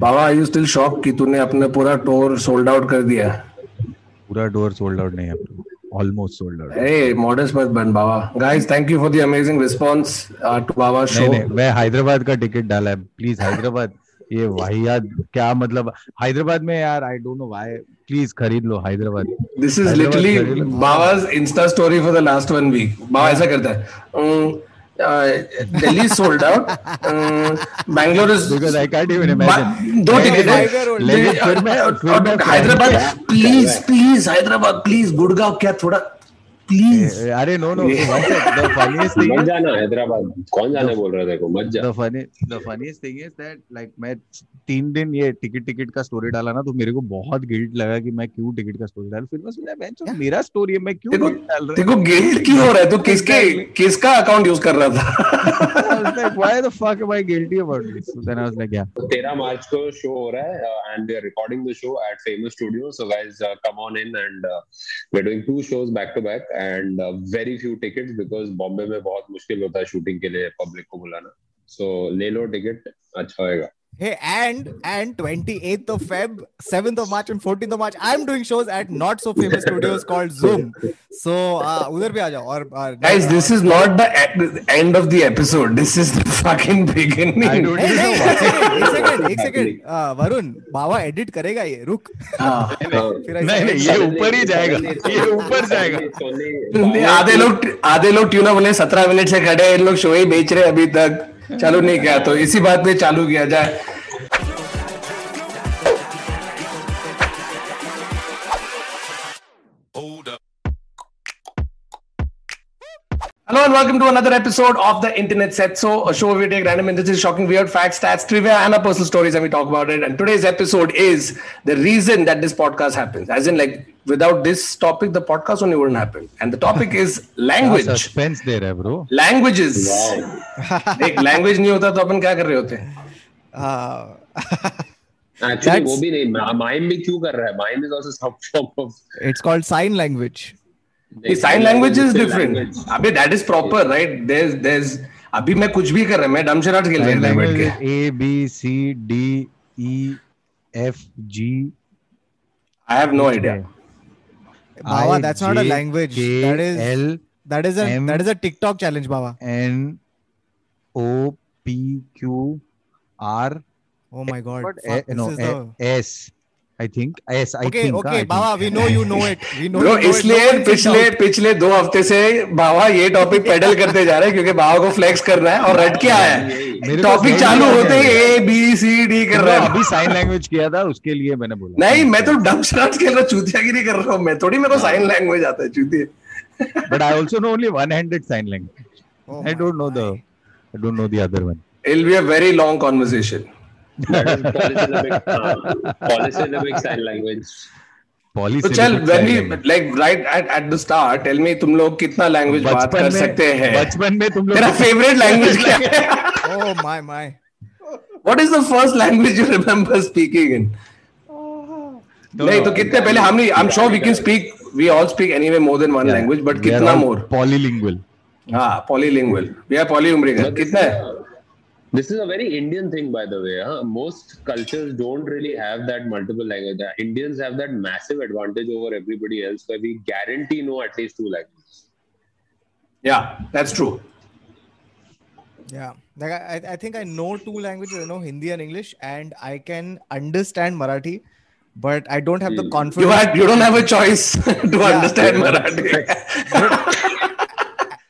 Baba I you still shock कि तूने अपने पूरा टूर सोल्ड आउट कर दिया? पूरा टूर सोल्ड आउट नहीं है almost sold out hey modest मत बन बाबा। Thank you for the amazing response uh, to बाबा नहीं नहीं मैं हैदराबाद का टिकट डाला है। प्लीज़ हैदराबाद ये वाहियात क्या मतलब हैदराबाद में यार I don't know why please खरीद लो Hyderabad. This is Hyderabad literally खरीद लो। बाबा's insta story for the last one week बाबा ऐसा करता है। Uh, Delhi sold out um, Bangalore is because I can't even imagine दो लेकिन- टिकट है फिर मैं Hyderabad. Please, please please Hyderabad Gurgaon क्या थोड़ा प्लीज़ अरे no no the funniest thing मत जाना हैदराबाद। कौन जाने बोल रहा है देखो मत जा। The funny the funniest thing is that like मैं तीन दिन ये टिकट टिकट का स्टोरी डाला ना तो मेरे को बहुत गिल्ट लगा कि मैं क्यों टिकट का स्टोरी डाल। फिर मैं सोचा बेंच मेरा स्टोरी है मैं क्यों डाल रहा देखो गिल्ट क्यों हो रहा है? तो किसके किसका अकाउंट यूज़ कर रहा था? Why the fuck am I guilty about this? So then I was like yeah. तेरह मार्च को शो हो रहा है and we are recording the show at famous studio so guys come on in and we are doing two shows back to back and very few ticket because Bombay में बहुत मुश्किल होता है शूटिंग के लिए पब्लिक को बुलाना। सो so, ले लो टिकट अच्छा होएगा। Hey, and and 28th of Feb, 7th of March, and 14th of March, I'm doing shows at not so famous studios called Zoom. So uh, उधर भी आ जाओ और uh, Guys, this is not the e- end of the episode. This is the fucking beginning. I don't Hey, hey, know एक second एक second एक second uh, Varun बाबा edit करेगा ये रुक हाँ। फिर ऐसा नहीं नहीं ये ऊपर ही जाएगा ये ऊपर जाएगा आधे लोग आधे लोग ट्यूना बोले सत्रह मिनट से खड़े हैं, इन लोग शो ही बेच रहे हैं अभी तक चालू नहीं किया तो इसी बात पे चालू किया जाए। Hello and welcome to another episode of the Internet Set. So, a show where we take random instances, shocking, weird facts, stats, trivia, and our personal stories, and we talk about it. And today's episode is the reason that this podcast happens. As in, like, without this topic, the podcast only wouldn't happen. And the topic is language. Suspense दे रहा है bro Languages. एक language नहीं होता तो अपन क्या कर रहे होते uh, That's- वो भी नहीं माइम भी क्यों कर रहा है mime is also some form of it's called sign language. The sign language is different. abhi that is proper, right? There's there's अभी मैं कुछ भी कर रहा मैं डम शराट खेल रहा बैठ के। A B C D E F G I have no idea Baba that's not a language that is L that is a that is a TikTok challenge Baba. N O P Q R oh my god no S I think yes I think okay Baba we know you know it we know इसलिए पिछले पिछले दो हफ़्ते से बाबा ये topic pedal करते जा रहे हैं क्योंकि बाबा को फ्लेक्स कर रहा है और रट क्या है? टॉपिक चालू होते ही ए बी सी डी कर रहा है। अभी साइन लैंग्वेज किया था उसके लिए मैंने बोला। नहीं मैं तो डम शराट खेल रहा चूतियागिरी कर रहा हूँ मैं थोड़ी मेरे को साइन लैंग्वेज आता है चूतिया। But I also know only one handed sign language I don't know the I don't know the other one it will be a very long conversation तुम लोग कितना लैंग्वेज बात कर सकते हैं? बचपन में तुम लोग favourite language what is the first language you remember speaking in नहीं तो कितने पहले हम I am sure we can speak we all speak anyway more than one language but कितना मोर पॉलीलिंगुअल हाँ पॉलीलिंगुअल वी आर पॉलीलिंगुअल कितना? है This is a very Indian thing, by the way. Huh? Most cultures don't really have that multiple language. Indians have that massive advantage over everybody else where we guarantee know at least two languages. yeah that's true Yeah. Like I, I- I think I know two languages. I know Hindi and English, and I can understand Marathi, but I don't have the Hmm. confidence. you had you don't have a choice to Yeah. understand Marathi and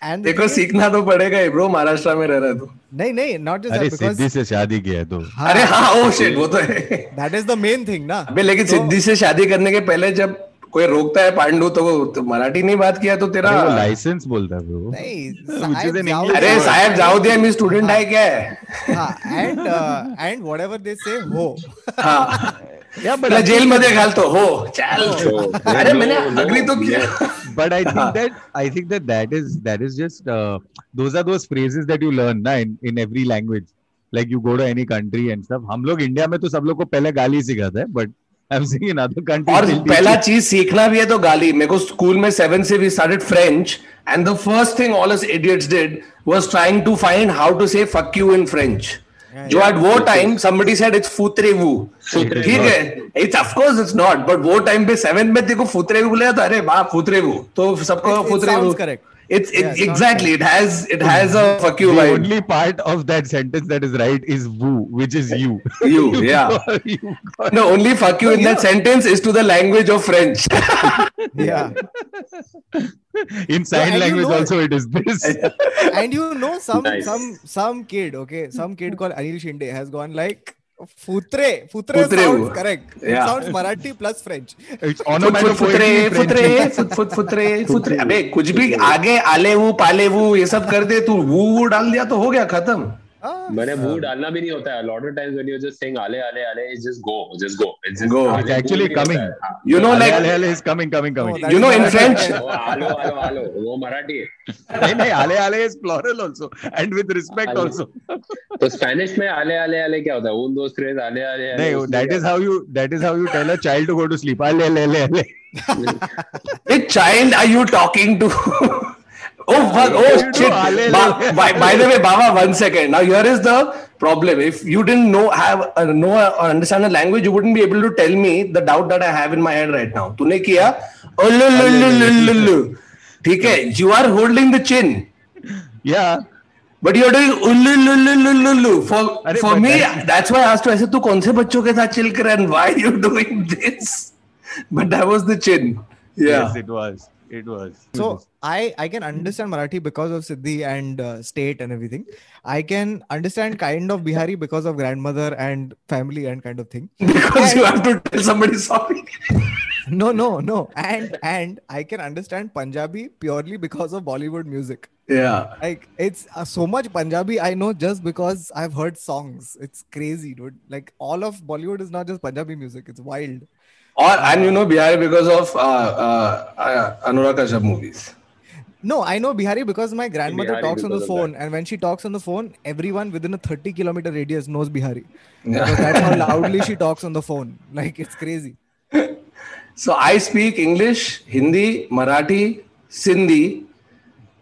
the देखो सीखना तो पड़ेगा ही bro Maharashtra में रह रहा है तो नहीं नहीं not just अरे सिद्धि से शादी किया है तो हाँ, अरे हाँ ओ शिट वो तो है। That is the main thing ना। अबे लेकिन तो- सिद्धि से शादी करने के पहले जब कोई रोकता है पांडु तो वो तो मराठी नहीं बात किया तो तेरा वो लाइसेंस बोलता है ब्रो नहीं English अरे साहब जाओ दिया मी स्टूडेंट है। क्या? है हाँ and uh, and whatever they say हो। हाँ। या जेलमध्ये घालतो हो अरे मैंने अग्री तो किया। But I think that I think that that is that is just those are those phrases that you learn ना in in every language like you go to any country and सब हम लोग India में तो सब लोग को पहले गाली सिखाते हैं but I'm saying in other countries. और पहला चीज़ सीखना भी है तो गाली। मेरे को स्कूल में सेवन से we started French and the first thing all idiots did was trying to find how to say fuck you in French जो एट वो टाइम समबडी सेड इट्स फूतरेवू ठीक है? It's of course it's not but वो time पे seven में देखो फूतरेवू बोले तो अरे वाह फूतरेवू तो सबको फूतरे वो correct it's it, Yeah, exactly it has it has a fuck you The vibe only part of that sentence that is right is woo, which is you. you yeah You got- no only fuck you in that sentence is to the language of French Yeah. In sign and you language know- also it is this. and you know some Nice. some some kid okay some kid called anil shinde has gone like फूत्रे फूत्रे sounds correct sounds Marathi plus French it's on a फूत्रे अबे कुछ भी आगे आले वो पाले वो ये सब कर दे तू वो डाल दिया तो हो गया खत्म हाँ। मैंने वो डालना भी नहीं होता है। Lot of times when you are just saying आले आले आले is just go just go it's go it's actually coming you know like आले आले is coming coming coming you know in French आलो आलो आलो वो मराठी नहीं नहीं आले आले is plural also and with respect also तो स्पेनिश में आले आले आले क्या होता है? उन दोस्त रेज आले आले नहीं that is how you that is how you tell a child to go to sleep आले आले आले a child are you talking to oh fuck oh You do shit ale, ba- ale. by, by the way baba one second now here is the problem if you didn't know have uh, know or understand the language you wouldn't be able to tell me the doubt that i have in my head right now तूने किया "उल्लुल्लुल्लुल्लुल्लु." ठीक है you are holding the chin Yeah. But you're doing उल्लुल्लुल्लुल्लुल्लु. For अरे for but me, that- that's why I asked you. I said, तू कौन से बच्चों के साथ chill कर रहा है and why are you doing this? But that was the chin. Yeah. Yes, it was. it was. so i i can understand marathi because of siddhi and uh, state and everything. I can understand kind of bihari because of grandmother and family and kind of thing. Because you have to tell somebody sorry. no no no. And and i can understand punjabi purely because of bollywood music. Yeah. like it's uh, so much punjabi i know just because i've heard songs. It's crazy dude. Like all of bollywood is not just punjabi music. It's wild Or and you know Bihar because of uh, uh, uh, Anurag Kashyap movies. no i know bihari because my grandmother Bihari talks on the phone and when she talks on the phone everyone within a 30 kilometer radius knows bihari Yeah. because that's how loudly she talks on the phone like it's crazy So I speak English, Hindi, Marathi, Sindhi.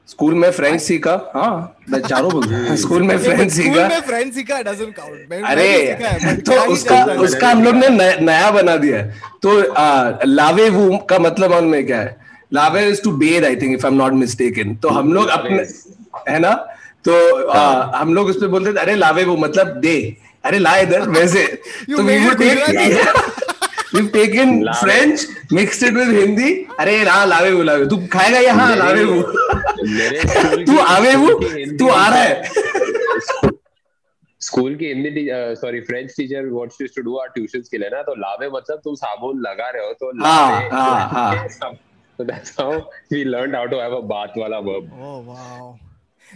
School में French सीखा? हाँ मैं चारों बोल school में French school सीखा? में French सीखा count मैं- अरे है, तो उसका उसका हम लोग ने नया- बना दिया है। तो लावे वू का मतलब मालूम है क्या है? लावे is too bad I think if I am not mistaken तो हम लोग अपने है ना? तो हम लोग उस पे बोलते थे अरे लावे वो मतलब दे। अरे ला इधर वैसे। तो it take Gujarati. We've taken लावे। French mixed it with Hindi अरे हाँ लावे वो लावे तू खाएगा ये हाँ लावे वो तू आवे वो तू आ रहा है स्कूल की Hindi sorry French teacher what used to do our tuitions के लिए ना तो लावे मतलब तुम साबुन लगा रहे हो तो हाँ, लावे हाँ, हाँ। so that's how we learned how to have a bath wala verb Oh wow.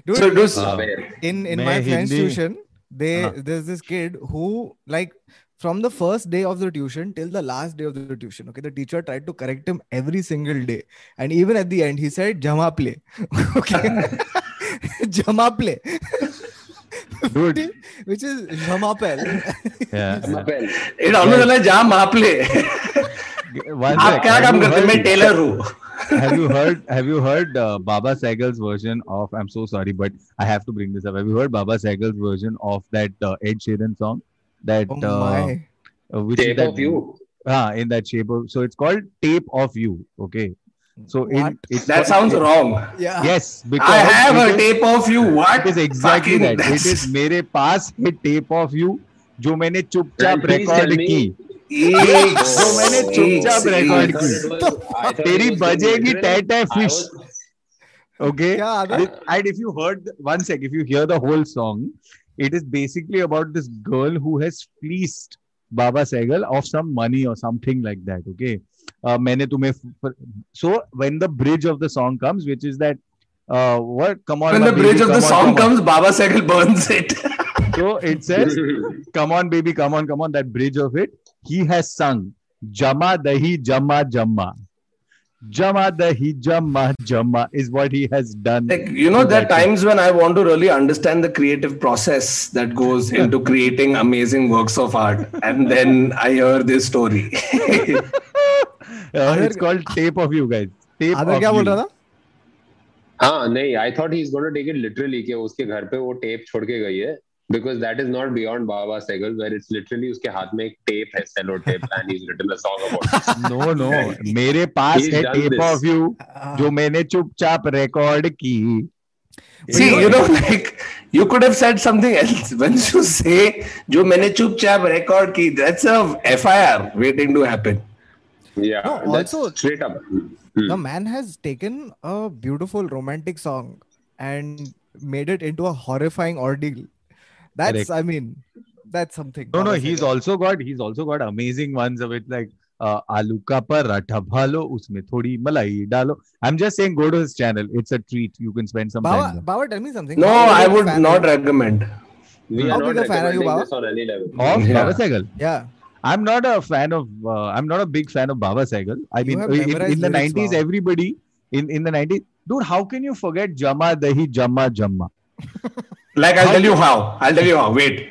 Dude, So लावे in in my French tuition, they हाँ. there's this kid who like from the first day of the tuition till the last day of the tuition. Okay, the teacher tried to correct him every single day, and even at the end, he said "jama play." okay, jama play. Dude. Which is Jamapel. Yeah. Jamapel. It almost yeah. like Jamaple. आप क्या काम करते मैं tailor have you heard have you heard uh, baba sehgal's version of i'm so sorry but i have to bring this up have you heard baba sehgal's version of that uh, ed sheeran song that Oh uh, my! uh, which is shape that of you ah, in that shape of so it's called tape of you okay so in What? it's That sounds wrong. Yeah. yes because I have a it is- tape of you. What? it is exactly Fucking- that it that's- is मेरे पास है tape of you जो मैंने चुपचाप And please record tell me- की एक जो मैंने एक- चुपचाप एक- record I की। thought it was- I thought तेरी it was बजेगी literal. टै टै I fish was- okay क्या आदत? This- and if you heard the- one sec if you hear the whole song it is basically about this girl who has fleeced Baba Sehgal of some money or something like that. Okay. Uh, so when the bridge of the song comes, which is that uh, what come on when the bridge of the on, song come comes, Baba Sehgal burns it. so it says, "Come on, baby, come on, come on." That bridge of it, he has sung "Jama Dahi Jama Jama." jama dahi jama jama is what he has done Like, you know, to there are that times when I want to really understand the creative process that goes into creating amazing works of art. And then I hear this story. Uh, it's called tape of you guys. Tape आदर of क्या बोल you. रहा था? हाँ नहीं I thought he is gonna take it literally कि उसके घर पे वो टेप छोड़ के गई है because that is not beyond Baba Sehgal, where it's literally his हाथ में एक tape है cello tape and he's written a song about it. no no मेरे पास है tape this. of you जो मैंने चुपचाप record की See, you know, like you could have said something else. Once you say, "जो मैंने चुपचाप record की," that's a FIR waiting to happen. Yeah, no, that's also, straight up. Hmm. The man has taken a beautiful romantic song and made it into a horrifying ordeal. That's, Correct. I mean, that's something. No, no, Baba he's Sehgal. also got he's also got amazing ones of it like uh, आलू का पराठा भालो उसमें थोड़ी मलाई डालो. I'm just saying go to his channel. It's a treat. You can spend some Baba, time. there. Baba, tell me something. No, How big I a would fan not are you? recommend. We How are big not a fan are you, recommending Baba? this on any level. Of Yeah. Baba Sehgal. Yeah. I'm not a fan of. Uh, I'm not a big fan of Baba Sehgal. I You mean, have in, in memorized the lyrics, 90s, wow. everybody in in the 90s, dude. How can you forget Jama Dahi Jama Jamma? Like I'll How tell you how. I'll tell you how. Wait,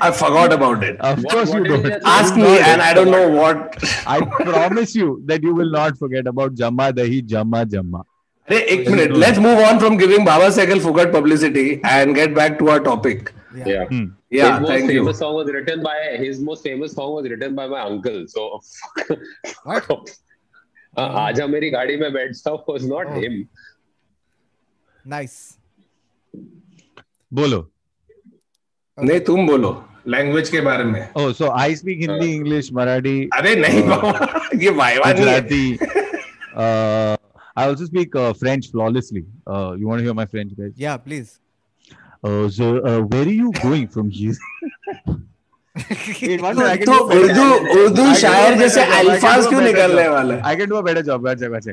I forgot about it. Of What- course what you is don't. that? Ask me, and I don't know what. I promise you that you will not forget about Jama Dahi Jama Jamma. Hey, एक minute. Let's move on from giving Baba Segal Fugat publicity and get back to our topic. Yeah. Yeah. Hmm. Yeah, his most thank famous you. song was written by his most famous song was written by my uncle. So What? uh, आजा मेरी गाड़ी में बैठता हूँ was not Oh. him. Nice. बोलो। नहीं तुम बोलो लैंग्वेज के बारे में। ओ so I speak Hindi English Marathi अरे नहीं ये Gujarati I also speak French flawlessly you want to hear my French guys yeah please so where you going from here Urdu Urdu Urdu शायर जैसे अल्फाज क्यों निकलने वाला? I can do a better job अच्छा अच्छा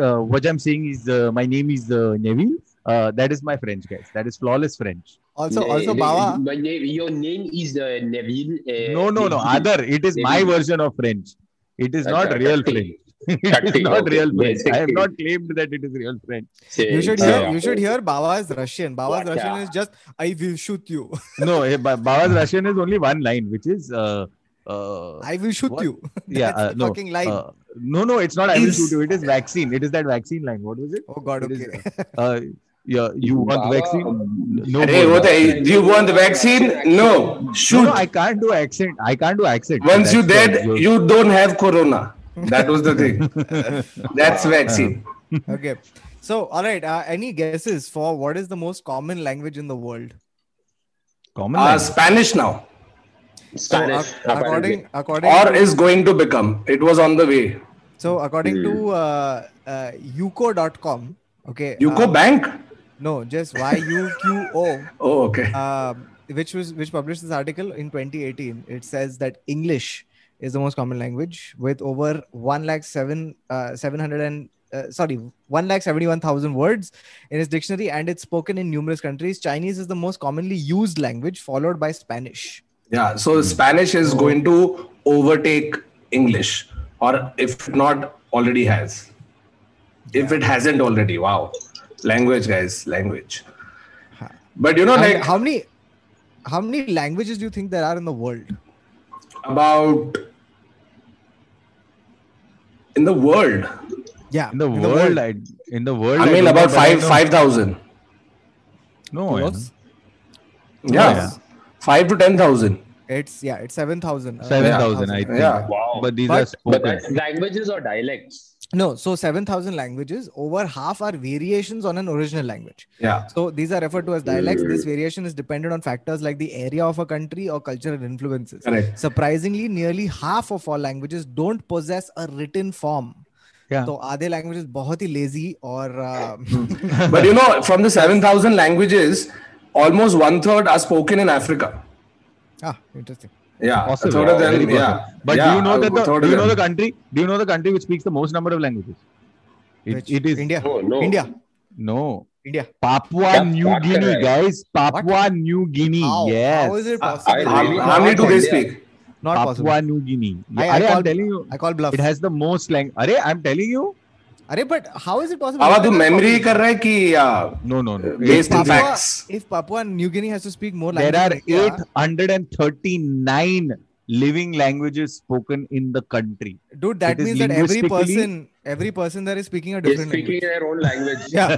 what I am saying is my name is Neville uh, my name is uh, Neville. Uh, that is my French, guys. That is flawless French. Also, Ne- also, ne- Baba. My your name is uh, Neville. Uh, No, no, no. Neville. Other. It is my version of French. It is not real French. it is not real French. I have not claimed that it is real French. You should hear. You should hear Baba's Russian. Baba's What, Russian yeah. is just "I will shoot you." No, eh, Ba- Baba's Russian is only one line, which is uh, uh, I will shoot What? you. yeah, That's uh, no, fucking line. uh, no, no, it's not. I will shoot you. It is vaccine. It is that vaccine line. What was it? oh God. it is, Okay. Uh, yeah, you want the vaccine? No. Hey, what the, do you want the vaccine? No. Shoot. No, no, I can't do accent. I can't do accent. Once you dead, your... you don't have corona. That was the thing. That's vaccine. okay. So, all right. Uh, any guesses for what is the most common language in the world? Common. Uh, Spanish now. Spanish. So, according, according. Or is going to become. It was on the way. So, according to hmm. uh, uh, yuqo.com, okay. Uco uh, Bank? No, just Y U Q O. oh okay. um, which was which published this article in 2018 it says that english is the most common language with over 1 lakh 7 uh, 700 and uh, sorry 1 lakh 71000 words in its dictionary and it's spoken in numerous countries. Chinese is the most commonly used language followed by spanish. Yeah so spanish is going to overtake english or if not already has. If it hasn't already wow language guys language but you know how, like how many how many languages do you think there are in the world about in the world yeah in the world, I, in the world. i I mean don't know, about but 5 5000 No, yeah. yeah yeah. 5 to 10000 it's yeah it's 7000 uh, Seven thousand, I think. Yeah. Wow. But these But- are But spoken. that's languages or dialects. no so 7000 languages over half are variations on an original language yeah So these are referred to as dialects. This variation is dependent on factors like the area of a country or cultural influences. correct Surprisingly, nearly half of all languages don't possess a written form. Yeah. So आधे languages बहुत ही lazy और uh, but you know from the 7000 languages almost one third are spoken in africa ah interesting. yeah a Possible. third of them possible. yeah But yeah, do you know a that the, do you know the country? Do you know the country which speaks the most number of languages? It, it is India. Oh no. India. no India. Papua That's New Guinea, right? guys. Papua New Guinea. How? Yes. How is it possible? I how, really how many do they speak Not Papua possible. New Guinea. I- I Are, I'm call- telling you, I call bluff. it has the most language. Are I'm telling you. अरे but how is it possible? बाबा तू Internet memory problem. कर रहा है कि uh, No, no, no. Based It- in it- facts. If Papua New Guinea has to speak more there languages, are than India, 839 living languages spoken in the country. Dude, that It is means that every linguistically- person, every person there is speaking a They're different speaking language. their own language. Yeah.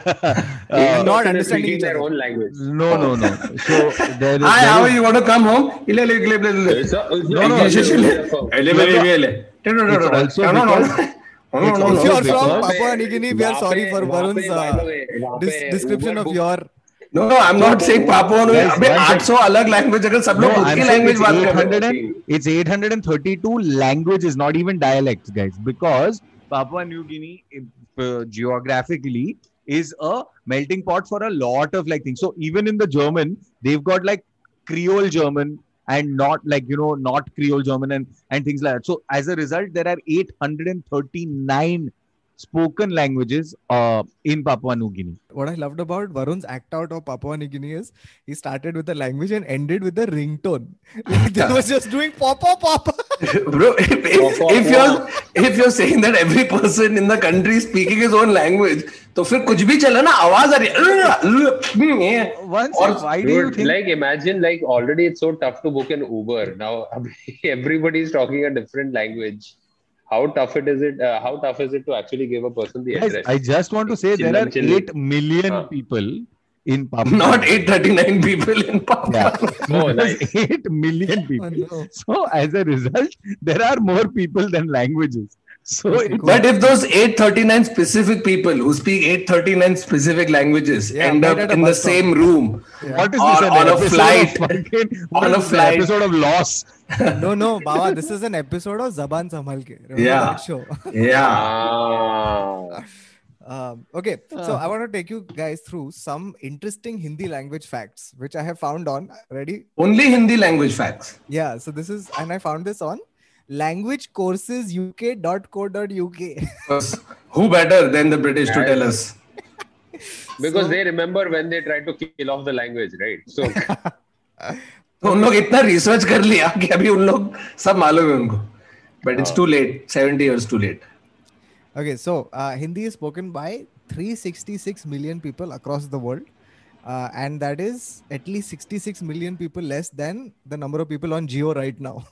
Uh, Not They're understanding speaking each their other. own language. no, no, no. So there is. Hi, there how is- you want to come home? Ile, ile, ile, ile, ile. It's a- it's No, a- no, it's a- Ile, ile, it's a- ile, ile, ile, ile. No, no, no, It's no, no. also No, no, no. because- No, no, it's no, also If you are no. from because- Papua New Guinea, we are वहाँ sorry पे- for वहाँ Varun's पे, by uh, the way, वहाँ dis- पे description Uber of book- your. No, no, I'm not saying Papua New Guys, अबे one 800 अलग language अगर सब लोग No, खुद I'm की saying लैंग्वेज it's बात कर रहे 800 हैं and it's 832 languages, not even dialects, guys, because Papua New Guinea uh, geographically is a melting pot for a lot of like things. So even in the German, they've got like Creole German and not like you know not Creole German and and things like that. So as a result, there are 839 spoken languages uh, in Papua New Guinea. What I loved about Varun's act out of Papua New Guinea is he started with the language and ended with the ringtone. Like they was just doing papa papa. Bro, if, if, if you're if you're saying that every person in the country is speaking his own language, तो फिर कुछ भी चला ना आवाज़ आ रही है Once, Or- why do you Dude, think? like imagine like already it's so tough to book an Uber. Now everybody is talking a different language. How tough it is it? Uh, how tough is it to actually give a person the address? Guys. I just want to say there are. 8 million Huh. people in Papua. Not 839 people in Papua. Yeah. Oh, There's nice. 8 million people. Oh, no. So, as a result, there are more people than languages. So, Okay, it's cool. But if those 839 specific people who speak 839 specific languages Yeah, end up in the bus stop. same room what is this? An on a episode flight. Of fucking, what On a is this, an flight. episode of Lost. No, no, Baba, this is an episode of Zaban Samhal Ke. Remember Yeah. that show? yeah Ah. Um, okay, uh, so I want to take you guys through some interesting Hindi language facts, which I have found on. Ready? only Hindi language facts Yeah, so this is, and I found this on languagecourses.uk.co.uk. who better than the British to tell us Because So- they remember when they tried to kill off the language, right? So तो उन लोग इतना research कर लिया कि अभी उन लोग सब मालूम है उनको but it's too late 70 years too late Okay, so uh, Hindi is spoken by 366 million people across the world. Uh, and that is at least 66 million people less than the number of people on Jio right now.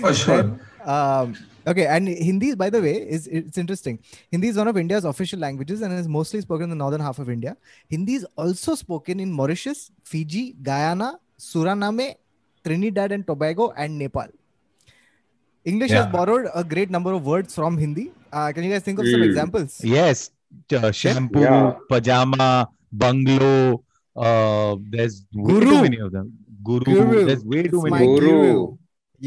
for sure um, okay, and Hindi, by the way, is it's interesting. Hindi is one of India's official languages and is mostly spoken in the northern half of India. Hindi is also spoken in Mauritius, Fiji, Guyana, Suriname, Trinidad and Tobago, and Nepal. English has Yeah. borrowed a great number of words from Hindi. Uh, can you guys think of some Hmm. examples? Yes. Uh, shampoo, Yeah. pajama, bungalow. Uh, there's way Guru. too many of them. Guru. Guru. There's way too It's many. my Guru. guru.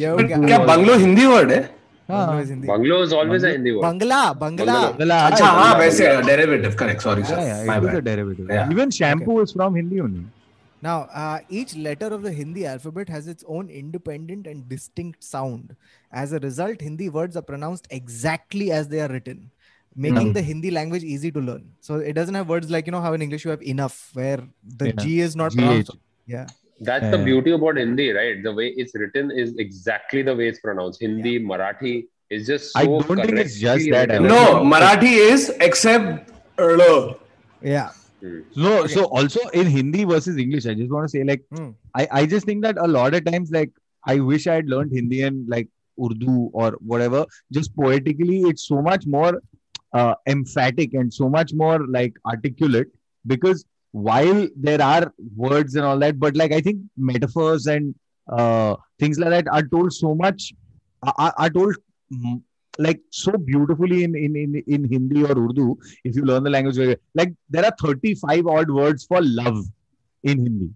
Yo, But guys. क्या bungalow Hindi word है Bangla हाँ. is Hindi. Bungalow is always a Bungalow- Hindi word. Bangla, Bangla. Bangla. Well, I- अच्छा हाँ Bangla, वैसे Bangla. Derivative correct sorry Yeah, yeah, my it is a bad derivative. Yeah. Even shampoo is from Hindi only. Now, uh, each letter of the Hindi alphabet has its own independent and distinct sound. As a result, Hindi words are pronounced exactly as they are written, making mm. the Hindi language easy to learn. So it doesn't have words like, you know, how in English you have enough, where the yeah. G is not G-H. pronounced. Yeah. That's yeah. the beauty about Hindi, right? The way it's written is exactly the way it's pronounced. Hindi, yeah. Marathi is just. So I don't think it's just that. No, Marathi is except. Erlo. Yeah. Hmm. No, okay. so also in Hindi versus English, I just want to say like mm. I, I just think that a lot of times like I wish I had learned Hindi and like Urdu or whatever. Just poetically, it's so much more uh, emphatic and so much more like articulate because while there are words and all that, but like I think metaphors and uh, things like that are told so much are, are- told mm, like so beautifully in, in in in Hindi or Urdu if you learn the language like there are 35 odd words for love in Hindi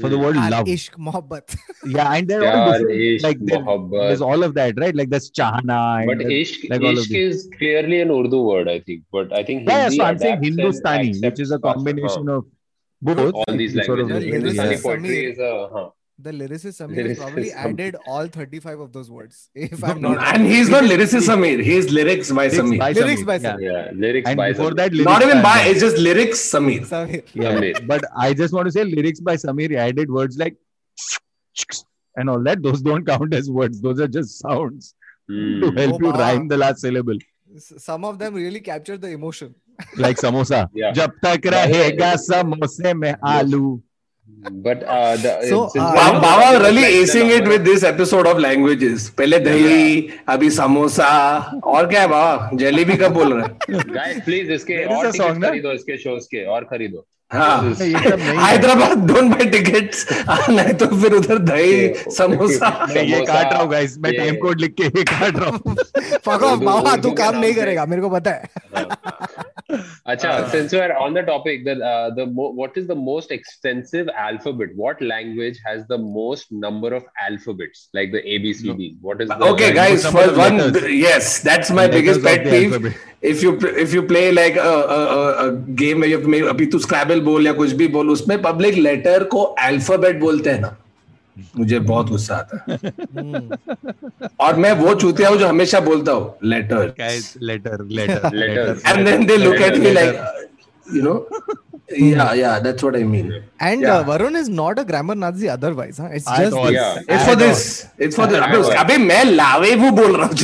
for the word Yaar, love Ishq, mohabbat. yeah and they're all different. ishq, like there- mohabbat. there's all of that right like there's chahana and But there's- ishq, like all of ishq is clearly an Urdu word, I think. But I think yeah, yeah, Hindi so I'm saying Hindustani which is a combination of both all these sort of- languages. Well, Hindustani poetry is a huh the lyricist Samir lyricist probably Samir. added all 35 of those words. If I'm no, not, and he's not lyricist Samir, he's lyrics by lyrics Samir. Lyrics by Samir. Yeah, yeah. lyrics and by before Samir. that, not even by, it's just lyrics Samir. Samir. Yeah. Samir. but I just want to say, lyrics by Samir added words like and all that. Those don't count as words. Those are just sounds mm. to hmm. help you rhyme the last syllable. Some of them really capture the emotion. like samosa. Yeah. Jab tak rahega samose mein aloo. But uh, the, So, uh, Baba, Baba really acing it with this episode of languages. पहले दही अभी समोसा और क्या है बाबा जलेबी कब बोल रहे हैं guys please इसके और ना? खरीदो इसके shows के और खरीदो हैदराबाद दोन बाय टिकट नहीं तो फिर उधर दही समोसा। ये काट रहा हूँ मैं टाइम कोड लिख के ये काट रहा हूँ। फक बाबा तू काम नहीं करेगा मेरे को पता है। अच्छा since you are on the topic the the what is the most extensive alphabet what language has the most number of alphabets like the A B C D what is okay guys for one yes that's my biggest pet peeve if you if you play like a a game you have made अभी तू स्क्रैबल Nobel बोल या कुछ भी बोल उसमें public letter को alphabet बोलते हैं ना। मुझे बहुत गुस्सा आता है। और मैं वो चूतिया हूँ जो हमेशा बोलता हूँ letter letter letter and then they look at me like you know अभी मैं लावे वो बोल रहा हूँ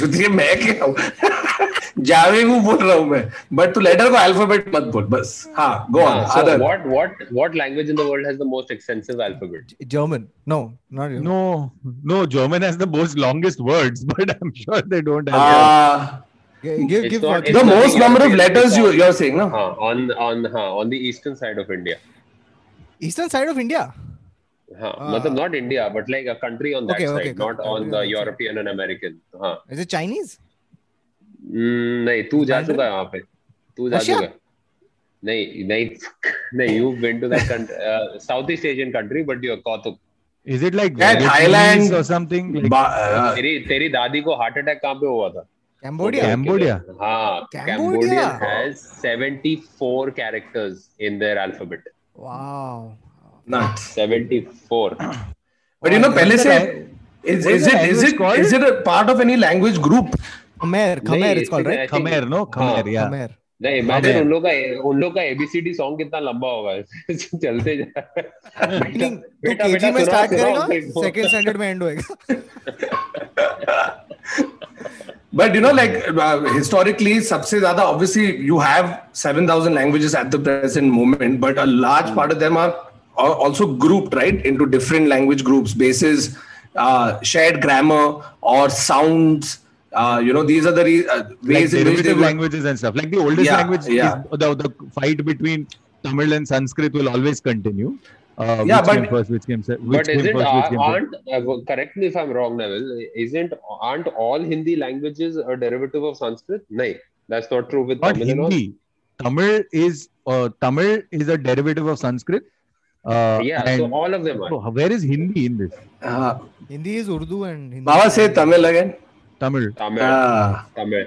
जावे जावेगू बोल रहा हूँ मैं बट तू लेटर को अल्फ़ाबेट मत बोल बस। हाँ go on so what what what language in the world has the most extensive alphabet German no not you know no German has the most longest words but I am sure they don't have give give not, the most number of letters you you're saying no? Uh, on on uh, on the eastern side of india. Eastern side of india? हाँ मतलब not India but like a country on that side not on the European and American हाँ is it Chinese hmm, नहीं तू जा चुका है वहाँ पे। तू जा चुका नहीं नहीं नहीं you been to that country south east Asian country but you Kautuk is it like Thailand और समथिंग तेरी तेरी दादी को हार्ट अटैक कहाँ पे हुआ था? कैम्बोडिया कैम्बोडिया हाँ Cambodia has 74 characters in their alphabet wow not 74 but you know पहले से is, is it is it is it a part of any language group? Called, I right? think- Khmer no Khmer हाँ, yeah Khmer. नहीं imagine उन लोग का उन लोग का एबीसीडी सॉन्ग कितना लंबा होगा चलते जा बेटा, बेटा, में स्टार्ट करेगा सेकंड स्टैंडर्ड में एंड होएगा but you know like uh, historically सबसे ज़्यादा obviously you have 7000 languages at the present moment but a large mm. part of them are are also grouped right into different language groups basis uh, shared grammar or sounds uh, you know these are the re- uh, like ways in which they derivative languages and stuff like the oldest Yeah, language yeah. is, the, the fight between Tamil and Sanskrit will always continue uh, Yeah, which but- first which came se- which but isn't first which came aren't uh, correct me if I'm wrong Neville isn't aren't all Hindi languages a derivative of Sanskrit no that's not true with not Tamil. Hindi. Tamil is uh, Tamil is a derivative of Sanskrit. Uh, yeah and so all of them are so where is Hindi in this? uh, Hindi is Urdu and Hindi. Baba say Tamil again Tamil. Tamil Ah, Tamil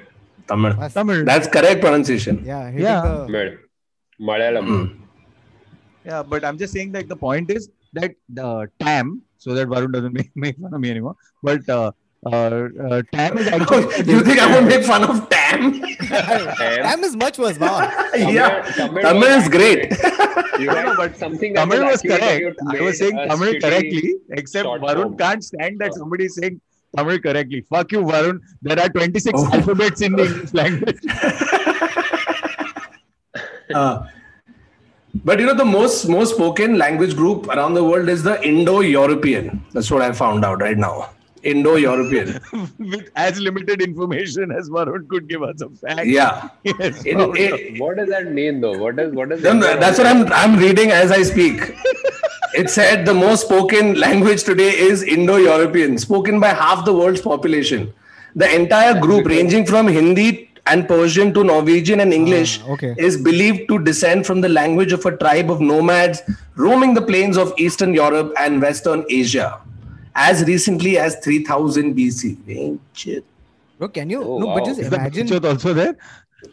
Tamil Tamil. that's correct pronunciation Yeah, Yeah. the Tamil Malayalam Yeah, but I'm just saying that the point is that the TAM, so that Varun doesn't make, make fun of me anymore, but uh, uh, uh, TAM is actually. you think I would make fun of Tam? Tam is much worse, Baba. yeah, Tamil Tamil is great. you know but something that Tamil was actually correct. I was saying a Tamil correctly, except Varun form. can't stand that somebody is saying Tamil correctly. Fuck you, Varun. There are 26 Oh. alphabets in the English language. Uh, but you know the most most spoken language group around the world is the Indo-European. That's what I found out right now. Indo-European. With as limited information as Varun could give us a fact. yeah. Yes, In- in- what does that mean though what does what does No, no, that that's what I'm I'm reading as I speak it said the most spoken language today is Indo-European, spoken by half the world's population. The entire group, ranging from Hindi and Persian to Norwegian and English, ah, okay. is believed to descend from the language of a tribe of nomads roaming the plains of Eastern Europe and Western Asia, as recently as 3000 BC. Bro, can you? Oh, no, wow. but just imagine. Is also there?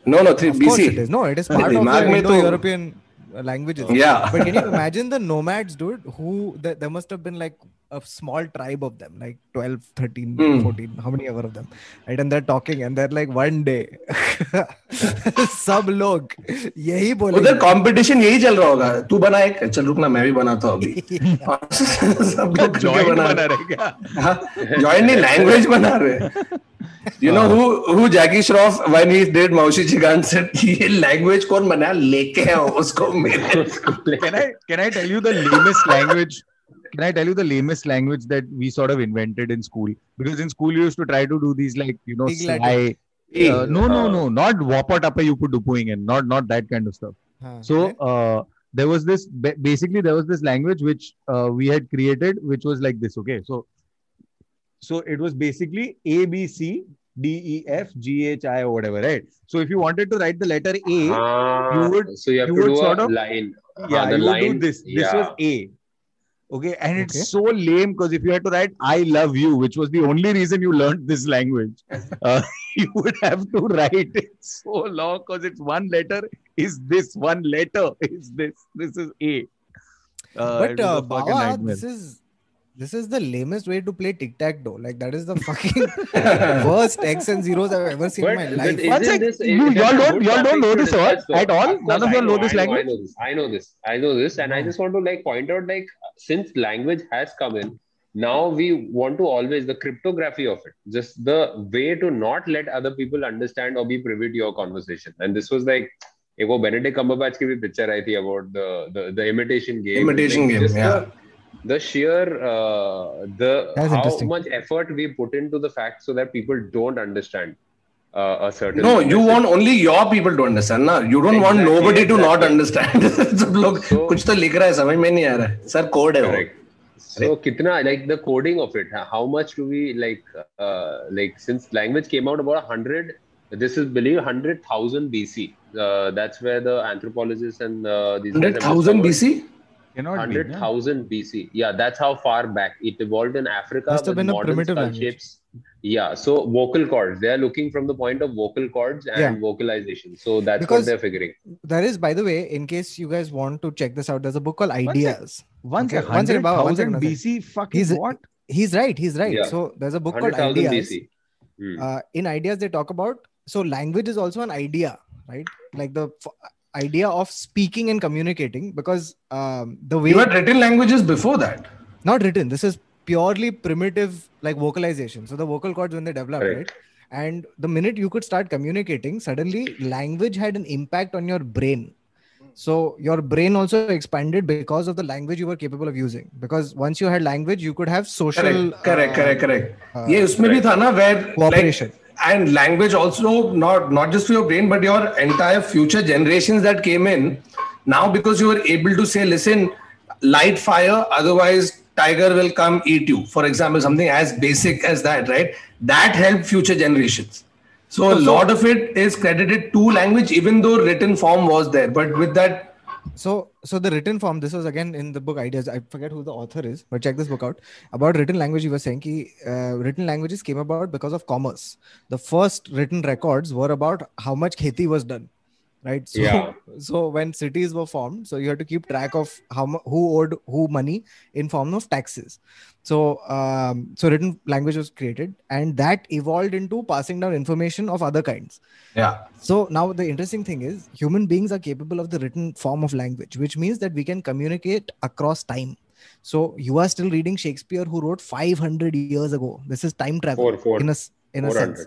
No, no, 3, BC. It is. No, it is part of the Indo-European. Languages. Yeah. But can you imagine the nomads, dude? Who there, there must have been like a small tribe of them, like 12, 13, Hmm. 14, how many ever of them, right? And they're talking, and they're like, one day, सब लोग यही उधर बोलेंगे competition यही चल रहा होगा तू बना एक चल रुकना मैं भी बनाता हूँ अभी सब लोग Joint बना रहेगा. हाँ जॉइन नहीं लैंग्वेज बना रहे You know who who Jackie Shroff when he did Maushi Chigan said ये language कौन बनाया लेके आओ उसको मेरे can I can I tell you the lamest language? Can I tell you the lamest language that we sort of invented in school? Because in school you used to try to do these like you know sly. Uh, no, no, no, not wapa tappa you put dupuing in, not not that kind of stuff. So uh, there was this basically there was this language which uh, we had created, which was like this. Okay, so so it was basically A B C D E F G H I or whatever, right? So if you wanted to write the letter A, Ah, you would- so you have you to would do sort a of- line. yeah, Ah, the you would do this. This yeah. was A. Okay, and it's Okay. so lame because if you had to write "I love you," which was the only reason you learned this language, uh, you would have to write it so long because it's one letter is this, one letter is this. This is A. Uh, but it uh, a fucking Bawa, nightmare. this is this is the lamest way to play tic tac toe. Like that is the fucking worst X and zeros I've ever seen in my But- life. but One isn't sec, this- you- it- y'all it's a don't- good y'all don't topic know to this word discuss, though. at all? Of None course, of y'all I know this I language? I know this. I know this. I know this, and I No. just want to like point out like since language has come in, now we want to always the cryptography of it, just the way to not let other people understand or be privy to your conversation. And this was like. एक वो Benedict Cumberbatch की भी picture आई थी about the the imitation game Imitation game, yeah. the sheer uh, the That's how interesting. much effort we put into the fact so that people don't understand uh, a certain No, you message. want only your people to understand ना You don't want Exactly, nobody to not exactly. understand सब लोग So- कुछ तो लिख रहा है समझ में नहीं आ रहा है सर कोड है वो correct so kitna like the coding of it how much do we like uh, like since language came out about 100 this is believe 100000 bc uh, that's where the anthropologists and uh, these guys have 100,000 discovered- BC Cannot be. yeah. 100,000 BC. Yeah, that's how far back it evolved in Africa. Must have been a modern primitive language. shapes. Yeah, so vocal cords. They are looking from the point of vocal cords and Yeah. vocalization. So that's Because- what they're figuring. There is, by the way, in case you guys want to check this out, there's a book called. Ideas. Once Okay, a one second, Baba, one second, 100,000 BC, fucking He's- what? He's right. He's right. Yeah. So there's a book called Ideas. BC. Hmm. uh, in ideas they talk about so language is also an idea right like the idea of speaking and communicating because um, the way You had written languages before that not written this is purely primitive like vocalization so the vocal cords when they develop Correct. right and the minute you could start communicating suddenly language had an impact on your brain so your brain also expanded because of the language you were capable of using because once you had language you could have social correct correct uh, correct correct uh, ये उसमें भी था ना where Cooperation. like, and language also not not just for your brain but your entire future generations that came in. Now because you were able to say listen light fire otherwise tiger will come eat you. For example something as basic as that right? That helped future generations. So a lot of it is credited to language even though written form was there. But with that so so the written form this was again in the book ideas. I forget who the author is but check this book out. About written language you were saying ki, uh, written languages came about because of commerce. The first written records were about how much kheti was done right so Yeah. so when cities were formed so you had to keep track of how who owed who money in form of taxes so um, so written language was created and that evolved into passing down information of other kinds yeah so now the interesting thing is human beings are capable of the written form of language, which means that we can communicate across time. So you are still reading Shakespeare, who wrote 500 years ago. This is time travel Four- four- in a in a sense.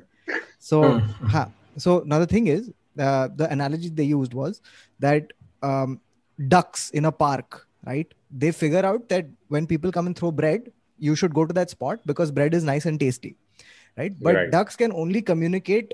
So, ha, so now the thing is, uh, the analogy they used was that um, ducks in a park, right? They figure out that when people come and throw bread, you should go to that spot because bread is nice and tasty, right? But Right. ducks can only communicate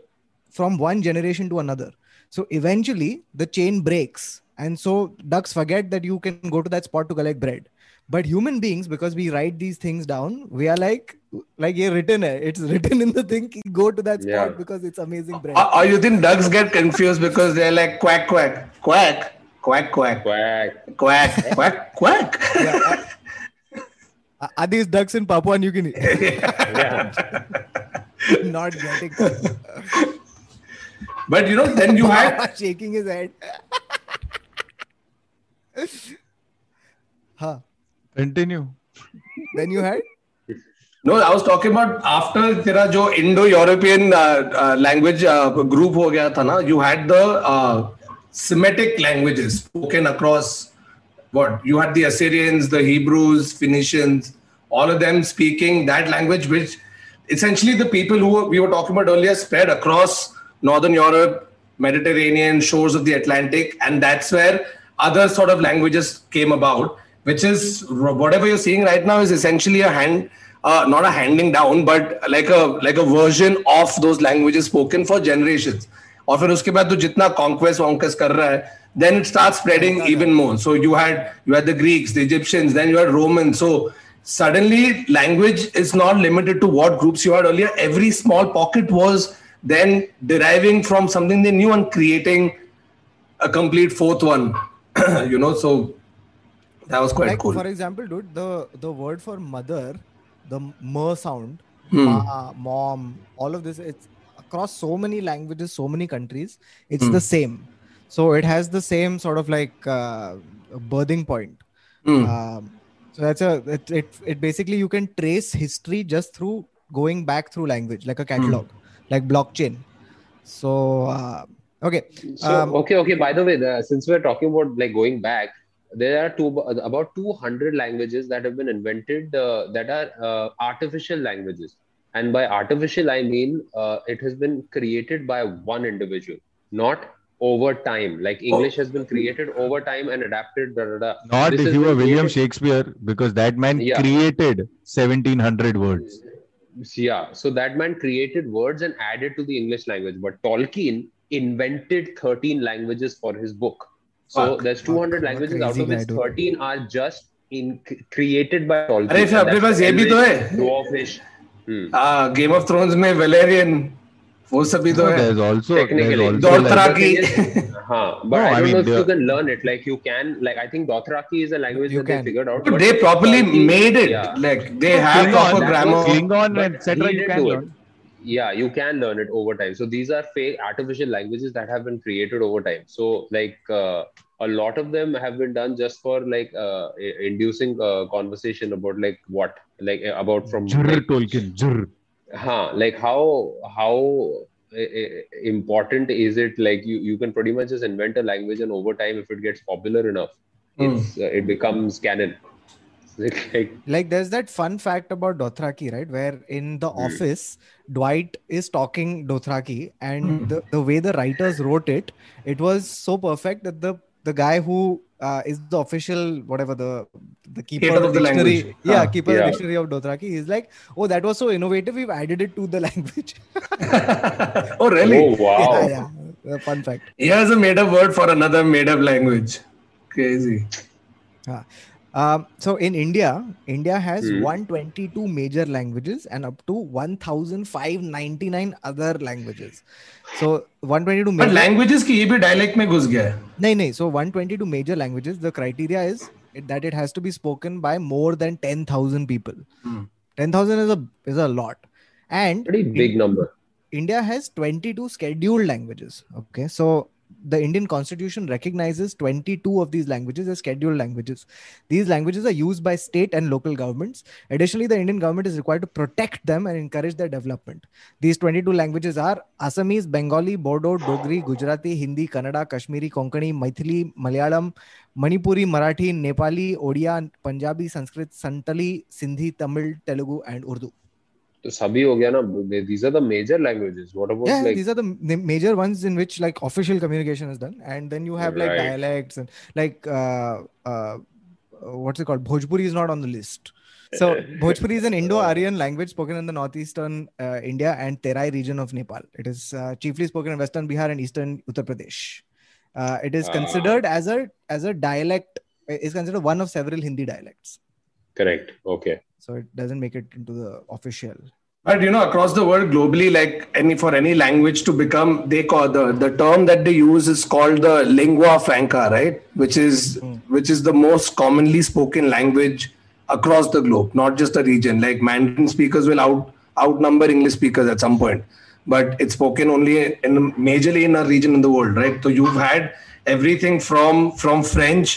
from one generation to another. So eventually, the chain breaks, and so ducks forget that you can go to that spot to collect bread but human beings because we write these things down we are like like yeah written it's written in the thing. Go to that spot yeah. because it's amazing bread. Or, or you think ducks get confused because they're like quack quack quack quack quack? Quack. Quack quack quack. Yeah. are, these ducks in papua new guinea? Not getting but you know then you have shaking his head. Huh. Continue. Then you had no i was talking about after तेरा जो Indo European language group हो गया था ना you had the uh, semitic languages spoken across what you had the assyrians the hebrews phoenicians all of them speaking that language which essentially the people who we were talking about earlier spread across northern Europe, Mediterranean shores of the Atlantic, and that's where other sort of languages came about. Which is whatever you're seeing right now is essentially a hand, uh, not a handing down, but like a like a version of those languages spoken for generations. और फिर उसके बाद तो जितना conquest वॉन्क्वेस्ट कर रहा है then it starts spreading even more so you had you had the greeks the egyptians then you had romans so suddenly language is not limited to what groups you had earlier every small pocket was then deriving from something they knew and creating a complete fourth one you know so that was quite like cool for example dude the the word for mother the m sound Hmm. ma, mom all of this it's across so many languages so many countries it's Hmm. the same so it has the same sort of like uh, birthing point Hmm. um, so that's a it, it it basically you can trace history just through going back through language like a catalog like blockchain so uh, okay So Um, okay, okay. By the way, the, since we're talking about like going back, there are two about 200 languages that have been invented uh, that are uh, artificial languages, and by artificial I mean uh, it has been created by one individual, not over time. Like English has been created over time and adapted. Da, da, da. Not This if you were William created- Shakespeare, because that man Yeah. created 1700 words. Yeah, so that man created words and added to the English language, but Tolkien invented 13 languages for his book. So Fuck. there's 200 What a languages, out of which 13 are just in created by Tolkien. अरे फिर अपने पास ये भी तो है Dwarfish. Hmm. Game of Thrones में Valyrian वो सब भी तो है there's also there's Technically. also Dothraki. Huh. But No, I I don't mean, know if you can learn it. Like you can, like I think Dothraki is a language You that they can. figured out. But but they properly made it. Yeah. Like they have proper grammar. Klingon, etc. You can learn. Yeah you can learn it over time so these are fake artificial languages that have been created over time so like uh, a lot of them have been done just for like uh, inducing a conversation about like what like uh, about from Jurr like, Tolkien, jurr. huh, like how how uh, uh, important is it like you you can pretty much just invent a language and over time if it gets popular enough Hmm. it's uh, it becomes canon like like there's that fun fact about Dothraki, right? Where in the Hmm. office, Dwight is talking Dothraki, and Hmm. the, the way the writers wrote it, it was so perfect that the the guy who uh, is the official whatever the the keeper Hater of of the dictionary, language. yeah, Ah, keeper of yeah. dictionary of Dothraki, is like, oh, that was so innovative. We've added it to the language. oh really? oh wow yeah, yeah. Fun fact. He has a made-up word for another made-up language. Crazy. Um, so in India, India has Hmm. 122 major languages and up to 1,599 other languages. So 122 But major. languages की ये भी dialect में घुस गया है. No, no. So 122 major languages. The criteria is it, that it has to be spoken by more than 10,000 people. Hmm. 10,000 is a is a lot. And pretty big number India has 22 scheduled languages. Okay. So the Indian constitution recognizes 22 of these languages as scheduled languages. These languages are used by state and local governments. Additionally, the Indian government is required to protect them and encourage their development. These 22 languages are Assamese, Bengali, Bodo, Dogri, Gujarati, Hindi, Kannada, Kashmiri, Konkani, Maithili, Malayalam, Manipuri, Marathi, Nepali, Odia, Punjabi, Sanskrit, Santali, Sindhi, Tamil, Telugu, and Urdu. तो सभी हो गया ना these are the major languages what about yeah like these are the m- major ones in which like official communication is done and then you have like Right. dialects and like uh, uh, what's it called bhojpuri is not on the list so bhojpuri is an indo-aryan language spoken in the northeastern uh, india and terai region of nepal it is uh, chiefly spoken in western bihar and eastern uttar pradesh uh, it is Ah. considered as a as a dialect is considered one of several hindi dialects correct okay so it doesn't make it into the official But you know, across the world, globally, like any for any language to become, they call the the term that they use is called the lingua franca, right? Which is hmm. which is the most commonly spoken language across the globe, not just a region. Like Mandarin speakers will out outnumber English speakers at some point, but it's spoken only in majorly in a region in the world, right? So you've had everything from from French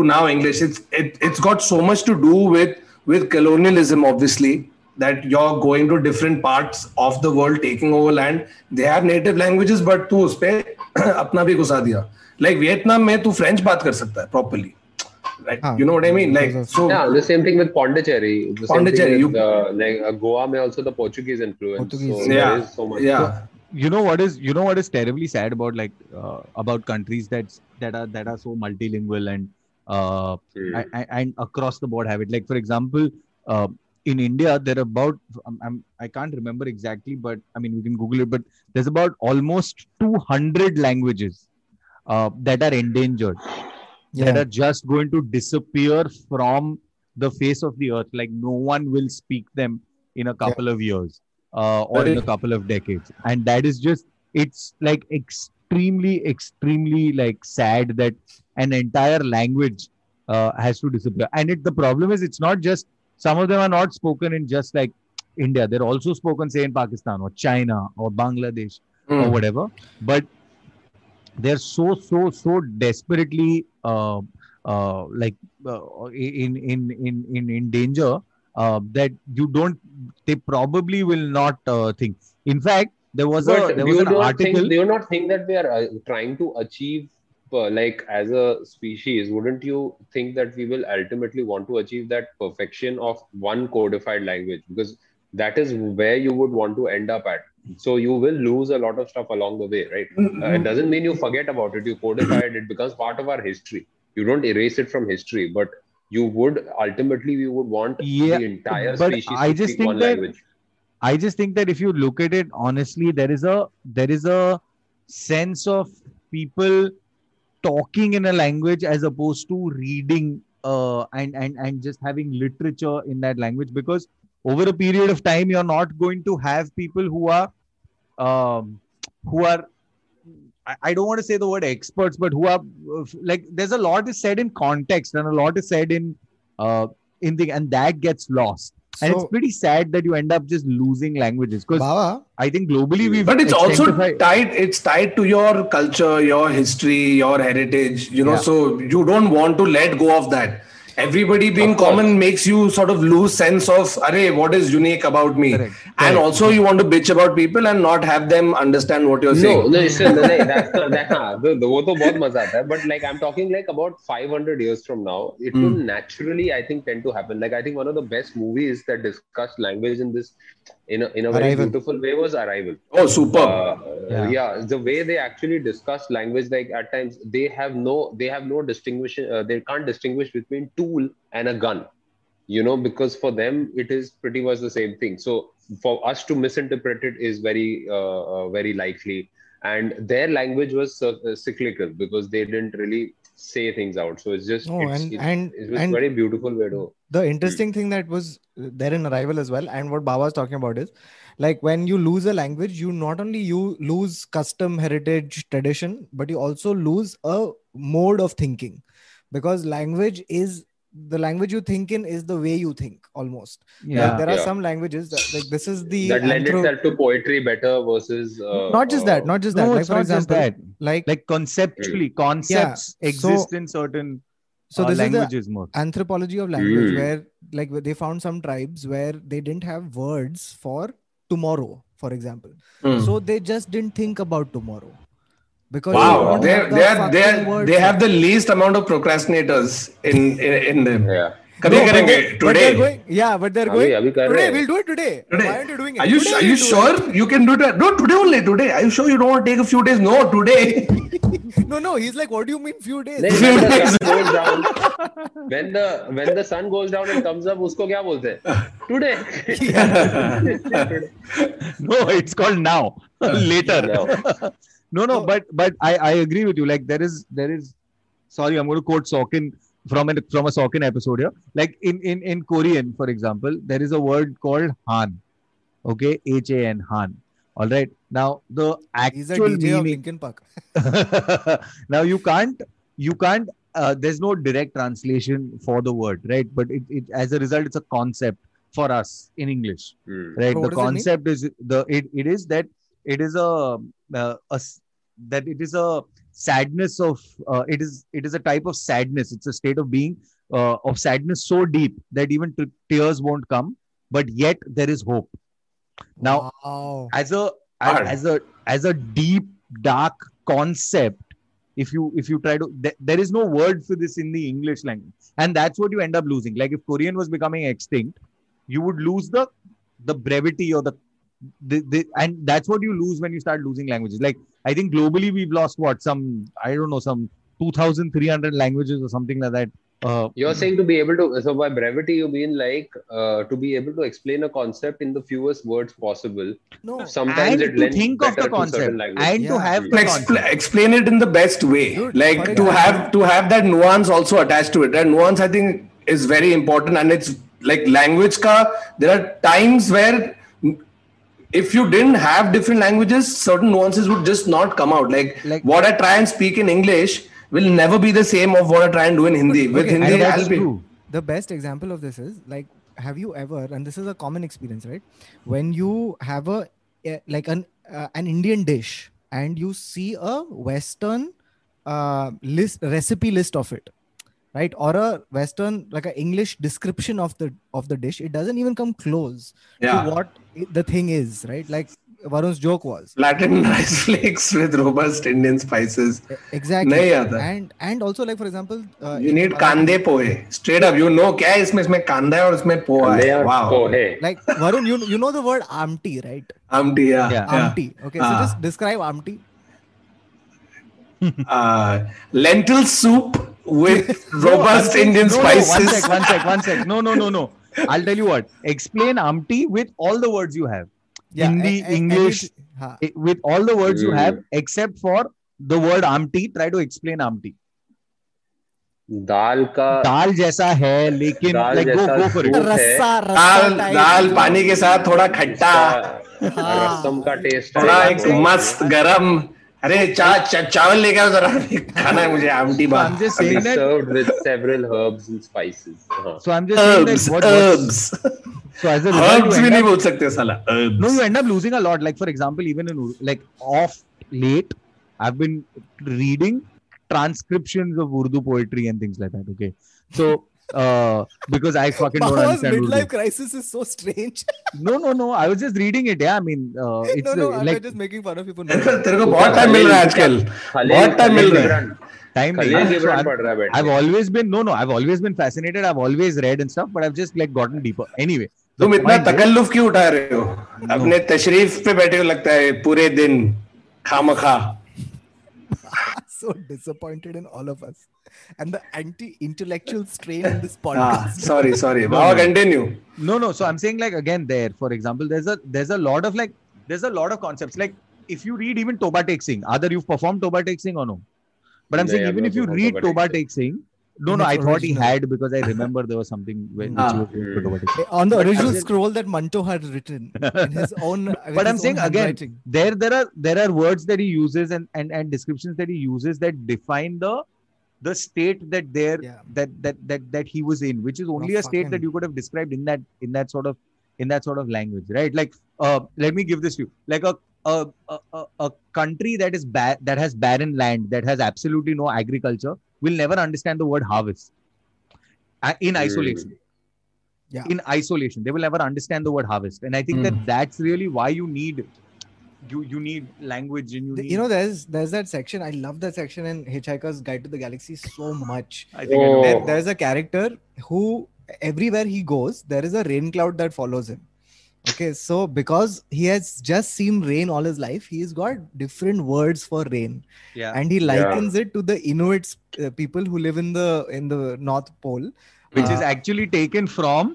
to now English. It's it, it's got so much to do with with colonialism, obviously that you're going to different parts of the world taking over land they have native languages but तू उस पे अपना भी घुसा दिया like Vietnam में तू French बात कर सकता है properly Like, Huh. you know what I mean? Like, Because of- so Yeah, the same thing with Pondicherry. The same Pondicherry, thing you- with, uh, like uh, Goa may also the Portuguese influence. Portuguese. So Yeah. there is so much. yeah, you know what is you know what is terribly sad about like uh, about countries that that are that are so multilingual and uh. I, I, and across the board have it. Like for example, uh, in India there are about I'm, I'm I can't remember exactly, but I mean we can Google it. But there's about almost 200 languages uh, that are endangered that are just going to disappear from the face of the earth. Like no one will speak them in a couple of years uh, or in a couple of decades, and that is just it's like extremely, extremely like sad that an entire language uh, has to disappear. And it the problem is it's not just some of them are not spoken in just like India. They're also spoken say in Pakistan or China or Bangladesh or Hmm. whatever but they're so so so desperately uh, uh, like uh, in, in in in in danger uh, that you don't they probably will not uh, think in fact there was a But there was an article think do you not think that we are uh, trying to achieve uh, like as a species wouldn't you think that we will ultimately want to achieve that perfection of one codified language? Because that is where you would want to end up at. So you will lose a lot of stuff along the way right? Mm-hmm. uh, it doesn't mean you forget about it. You codify it. It becomes part of our history. You don't erase it from history but you would ultimately we would want Yeah, the entire but species I to just speak think one that- language. I just think that if you look at it honestly, there is a there is a sense of people talking in a language as opposed to reading uh, and and and just having literature in that language because over a period of time you're not going to have people who are um, who are I, don't want to say the word experts but who are uh, like there's a lot is said in context and a lot is said in uh, in the and that gets lost and it's pretty sad that you end up just losing languages because I think globally we've but it's also tied it's tied to your culture your history your heritage you know Yeah. so you don't want to let go of that everybody being Of course. common makes you sort of lose sense of array what is unique about me Correct, and correct. also you want to bitch about people and not have them understand what you're no, saying no, it's, no, no, that's not, that, हाँ, the, the, वो तो बहुत मजा आता है. But like I'm talking like about 500 years from now, it Hmm. will naturally, I think, tend to happen. Like I think one of the best movies that discussed language in this in a, in a very Arrival. beautiful way was Arrival. oh super Uh, Yeah. yeah. the way they actually discuss language, like at times they have no, they have no distinguish. Uh, they can't distinguish between tool and a gun. You know, because for them it is pretty much the same thing. So for us to misinterpret it is very, uh, uh, very likely. And their language was uh, uh, cyclical because they didn't really say things out. So it's just, No, it's, and- it, and- and- very beautiful way to. the interesting thing that was there in arrival as well and what baba was talking about is like when you lose a language you not only you lose custom heritage tradition but you also lose a mode of thinking because language is the language you think in is the way you think almost Like, yeah there are Yeah. some languages that like this is the that lend anthro- itself to poetry better versus. Uh, not just that uh, not just that no like for example that like like conceptually concepts so- exist in certain so uh, this is the more anthropology of language Mm. where like they found some tribes where they didn't have words for tomorrow for example Hmm. so they just didn't think about tomorrow because wow don't they have the they are they fucking are, words they for have the least amount of procrastinators in in, in them Yeah. कभी No, but करेंगे they- but they're today going, yeah, but they're अभी going. अभी कर रहे Today, हैं we'll do it today. Today. Why aren't you doing it? Are you Today are we'll you do sure you can do it? No, today only. Today. Are you sure you don't want to take a few days? No, today. it. No, no. He's like, what do you mean few days? Then when the sun goes down, when the when the sun goes down and comes up, उसको क्या बोलते हैं? Today. no it's called now later Now. no no but but i i agree with you like there is there is sorry i'm going to quote Sorkin from a from a Sorkin episode here like in in in korean for example there is a word called han okay h a n han all right now the He's a actual DJ of meaning Linkin Park. now you can't you can't uh, there's no direct translation for the word right but it, it as a result it's a concept for us in english Hmm. right So the what does it mean? concept is the it, it is that it is a, uh, a s- that it is a sadness of uh, it is it is a type of sadness it's a state of being uh, of sadness so deep that even t- tears won't come but yet there is hope now wow. as a as, Hard. as a as a deep dark concept if you if you try to th- there is no word for this in the english language and that's what you end up losing like if korean was becoming extinct you would lose the the brevity or the, the, the and that's what you lose when you start losing languages like i think globally we've lost what some i don't know some 2300 languages or something like that uh, You're saying to be able to, so by brevity, you mean like uh, to be able to explain a concept in the fewest words possible. No, Sometimes and it to lends think of the concept language. and to Yeah. have the Expl- concept. explain it in the best way Dude, like to example- have to have that nuance also attached to it and nuance i think is very important and it's like language ka there are times where if you didn't have different languages certain nuances would just not come out. Like, Like- what i try and speak in english will never be the same of what i try and do in hindi with hindi I'll be- true. The best example of this is like have you ever and this is a common experience right? When you have a eh, like an uh, an indian dish and you see a western uh, list recipe list of it right? Or a western like an english description of the of the dish it doesn't even come close yeah. to what the thing is right? Like varun's joke was. Latin rice flakes with robust indian spices. Exactly. And and also like for example uh, you need kande pohe. Straight up you know kya hai isme isme kanda hai aur usme poha hai. Wow. pohe. like varun you you know the word amti right? Amti yeah, yeah. amti. Okay so ah. just describe amti. Uh, lentil soup. With robust saying- Indian no, spices. no, one sec, one sec, one sec. No, no, no, no. I'll tell you what. Explain Amti with all the words you have. Yeah, Hindi, a- a- English, हाँ, with all the words yeah. you Hmm. have, except for the word Amti. Try to explain Amti. दाल का दाल जैसा है, लेकिन दाल like go जैसा go for it. Soup है। रस्सा रस्सा दाल दाल पानी के साथ थोड़ा खट्टा हाँ। रसम का टेस्ट थोड़ा एक मस्त गरम अरे चा, चा, चावल लेके आओ जरा खाना है मुझे आमटी So बात I'm just saying that. served with several herbs and spices. हाँ. So I'm just saying herbs that what, what's, herbs so as a result, herbs भी नहीं बोल सकते साला herbs no, you end up losing a lot. Like for example, even in like off late, I've been reading transcriptions of Urdu poetry and things like that. Okay, so uh, because I fucking don't Pawa's understand Urdu. midlife crisis is so strange. No, no, no. I was just reading it. Yeah, I mean, uh, it's no, no, uh, I'm like just making fun of you for तेरे को no. तेरे को बहुत time मिल रहा है आजकल खलील बहुत time मिल खलील रहा है Ghibran time. Khalil being. So Ghibran I'm- पढ़ रहा है बैठ I've के। always been no, no. I've always been fascinated. I've always read and stuff, but I've just like gotten deeper. Anyway, the तुम इतना point is- तकल्लुफ क्यों उठा रहे हो अपने तशरीफ पे बैठे हो लगता है पूरे दिन खामखा so disappointed in all of us. and the anti-intellectual strain in this ah, podcast. Ah, sorry, sorry. no, no. continue. No, no. So I'm saying like again there, for example, there's a there's a lot of like there's a lot of concepts. Like if you read even Toba Tek Singh, either you've performed Toba Tek Singh or no. But I'm no, saying yeah, even if you read Toba Tek Singh, no, no, I thought he had because I remember there was something when, ah. on the original scroll that Manto had written in his own. But I'm saying again, writing. there there are there are words that he uses and, and and descriptions that he uses that define the the state that there Yeah. that that that that he was in which is only a state that you could have described in that in that sort of in that sort of language right? Like uh let me give this to you. Like a a, a, a, a country that is bad that has barren land that has absolutely no agriculture will never understand the word harvest. In Hmm. isolation. Yeah. in isolation. They will never understand the word harvest. And i think that that's really why you need you you need language and you The- need you know, there's there's that section. I love that section in Hitchhiker's Guide to the Galaxy so much. i think I. Oh. There, there's a character who everywhere he goes, there is a rain cloud that follows him. Okay, so because he has just seen rain all his life, he's got different words for rain, yeah and he likens it to the Inuits, uh, people who live in the in the North Pole. which is Uh, actually taken from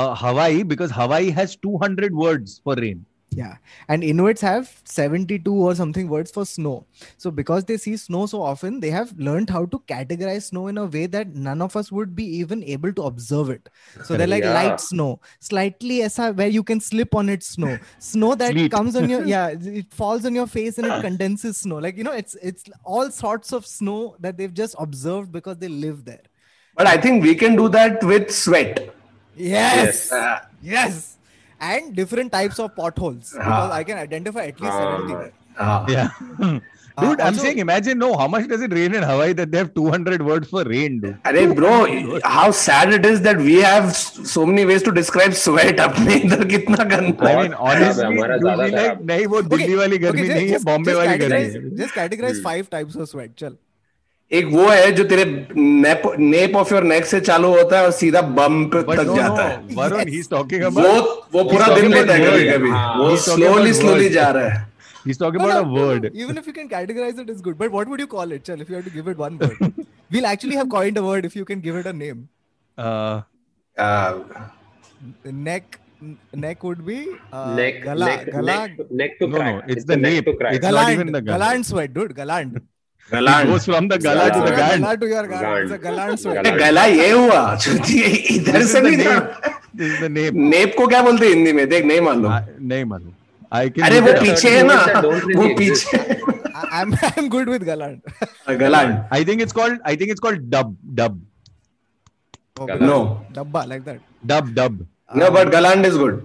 uh, hawaii because hawaii has 200 words for rain Yeah, and Inuits have 72 or something words for snow. So because they see snow so often, they have learned how to categorize snow in a way that none of us would be even able to observe it. So they're like Yeah. light snow, slightly aisa where you can slip on it snow, snow that comes on your yeah, it falls on your face and it condenses snow. Like you know, it's it's all sorts of snow that they've just observed because they live there. But I think we can do that with sweat. Yes, Uh, yes, and different types of potholes because I can identify at least Ah. 70. uh, yeah Uh, dude i'm also- saying imagine no how much does it rain in hawaii that they have 200 words for rain dude अरे bro, how sad it is that we have so many ways to describe sweat. अपने इधर कितना गंदा I है। mean, खराब है, honestly, हमारा dude, ज्यादा we like खराब। नहीं वो दिल्ली वाली गर्मी just- नहीं है just- बॉम्बे just वाली गर्मी categorize- है Just categorize Hmm. five types of sweat. Chal. एक वो है जो तेरे nape nape of your neck से चालू होता है और सीधा बम पे तक no, जाता no, है Varun, he's talking वो वो पूरा दिन लेता है कभी कभी हाँ, वो स्लोली स्लोली जा रहा है he's talking No, about no, a word. no. Even if you can categorize it, it's good. But what would you call it, Chal, if you had to give it one word? we'll actually have coined a word if you can give it a name. Uh, Uh, Neck, neck would be uh, neck, gala, neck, gala, neck, neck to No, no, crack. it's the neck nape. to crack. It's not galand, even the gala. galand sweat, dude. Galand. it goes from the gala to the gand. Gala to your gand. Gand. It's a galand sweat. गला ये हुआ इधर से नहीं था This is the name. Nape को क्या बोलते हैं हिंदी में देख नहीं मालूम नहीं मालूम. I can. अरे वो पीछे है ना वो पीछे I'm I'm good with galand. गलांड I think it's called. I think it's called dub. Dub. Okay. No Dabba like that. Dub. Dub. No but गलांड is good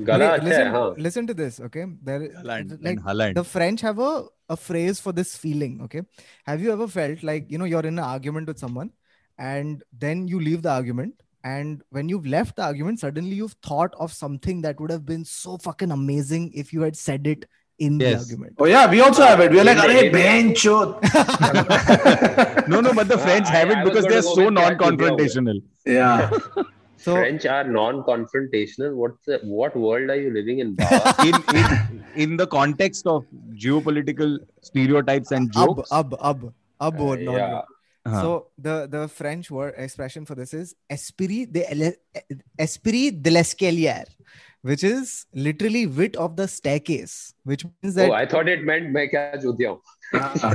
Okay, listen, hai, huh? listen to this, okay? There, like the French have a, a phrase for this feeling, okay? Have you ever felt like you know you're in an argument with someone, and then you leave the argument, and when you've left the argument, suddenly you've thought of something that would have been so fucking amazing if you had said it in yes. the argument. Oh yeah, we also have it. We're like, "Arey bencho." no, no, but the French have it because they're so non-confrontational. Yeah. So French are non-confrontational. What's the, what world are you living in? Baba? in, in in the context of geopolitical stereotypes and ab jokes. ab ab ab or non yeah. Uh-huh. So the the French word expression for this is esprit de ele- esprit de l'escalier, which is literally wit of the staircase, which means that Oh, I thought it meant मैं क्या चूतिया हूँ.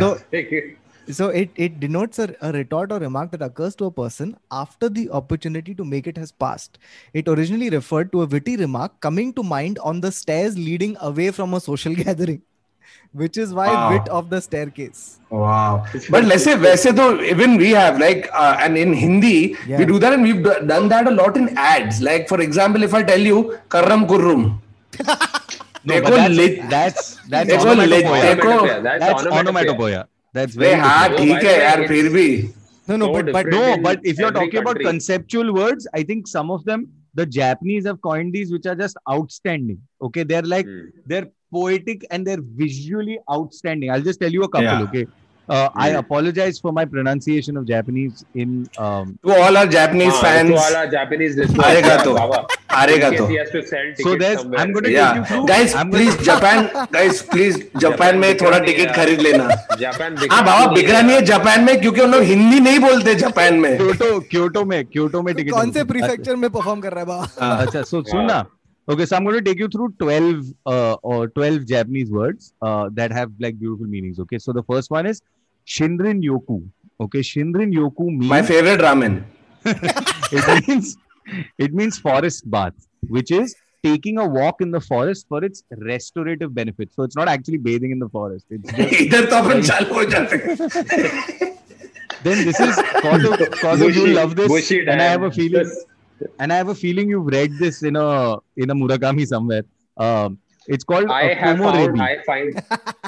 so, so it it denotes a, a, retort or remark that occurs to a person after the opportunity to make it has passed. It originally referred to a witty remark coming to mind on the stairs leading away from a social gathering which is why wow. wit of the staircase. Wow. But let's say let's even we have like uh, and in hindi yeah. we do that and we've done that a lot in ads. Like for example if i tell you karam kurrum. No, that's, that's that's that's onomatopoeia. That's, that's onomatopoeia. onomatopoeia. That's way very हाँ different. Oh, ठीक by है the way, यार it's- फिर भी No, no, So but but different. No, in but if you're every talking about country. conceptual words, I think some of them the Japanese have coined these, which are just outstanding. Okay, they're like Hmm. they're poetic and they're visually outstanding. I'll just tell you a couple. Yeah. Okay, Uh, I Hmm. apologize for my pronunciation of Japanese in um, to all our Japanese हाँ, fans तो वाला Japanese listeners, आएगा तो, Baba. आएगा In case तो। he has to So there's- somewhere. I'm gonna yeah take you through- guys I'm please gonna- Japan guys please Japan में थोड़ा ticket है। खरीद लेना जापान हाँ बाबा बिगड़ा नहीं है जापान में क्योंकि उन लोग हिंदी नहीं बोलते जापान में Kyoto, Kyoto में Kyoto में ticket कौन से है। प्रीफेक्चर में परफॉर्म कर रहा है बा हाँ, Acha, so Sunna. Okay, so I'm going to take you through 12 uh, or 12 Japanese words uh, that have like beautiful meanings. Okay, so the first one is Shinrin Yoku. Okay, Shinrin Yoku means my favorite ramen. it means it means forest bath, which is taking a walk in the forest for its restorative benefit. So it's not actually bathing in the forest. It's just then this is cause of, you love this, and I have a feeling. And I have a feeling you've read this in a in a Murakami somewhere. Um, it's called. I have found, I find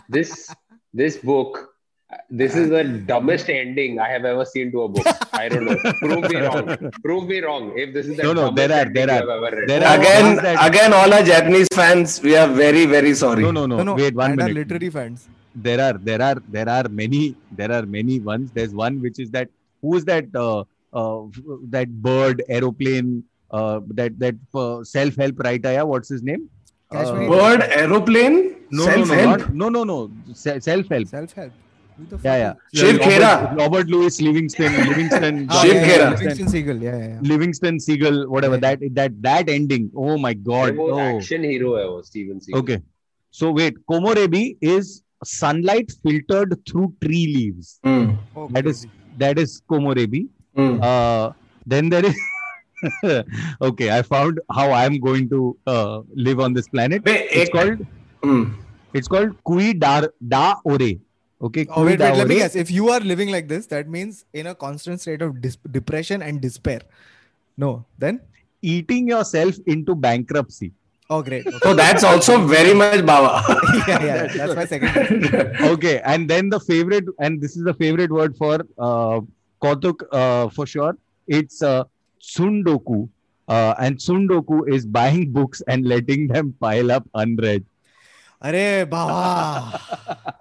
this this book this is the dumbest ending I have ever seen to a book. I don't know. Prove me wrong. Prove me wrong. If this is the No, no, dumbest there are- ending there you are- have ever read. there are- again again all our Japanese fans we are very very sorry no, no, no, No, no, Wait one and our minute. literary fans. There are there are there are many there are many ones. There's one which is that who is that uh, uh, that bird aeroplane uh, that that uh, self help writer? Yeah, what's his name? Uh, bird aeroplane no, no, self no, help not, no, no, no, self help. Self help yeah, yeah. Shiv Khera. Robert Louis Livingston. Livingston. oh, Shiv Khera. Livingston Seagal. Yeah, yeah. Livingston Seagal, whatever. That that that ending. Oh my god. Oh. Action hero Steven Seagal. Okay. So wait, Komorebi is sunlight filtered through tree leaves. Mm. Oh, that is that is Komorebi. Mm. Uh, then there is okay, I found how I'm going to uh, live on this planet. Wait, it's it, called mm. it's called Kui Dar Da Ore. Okay, Oh, wait, wait, let me guess. If you are living like this, that means in a constant state of dis- depression and despair. No, then? Eating yourself into bankruptcy. Oh, great. Okay. so that's also very much Baba yeah, yeah, that's my second. okay and then the favorite and this is the favorite word for uh, Kautuk uh, for sure it's uh, tsundoku uh, and tsundoku is buying books and letting them pile up unread Arey, Baba.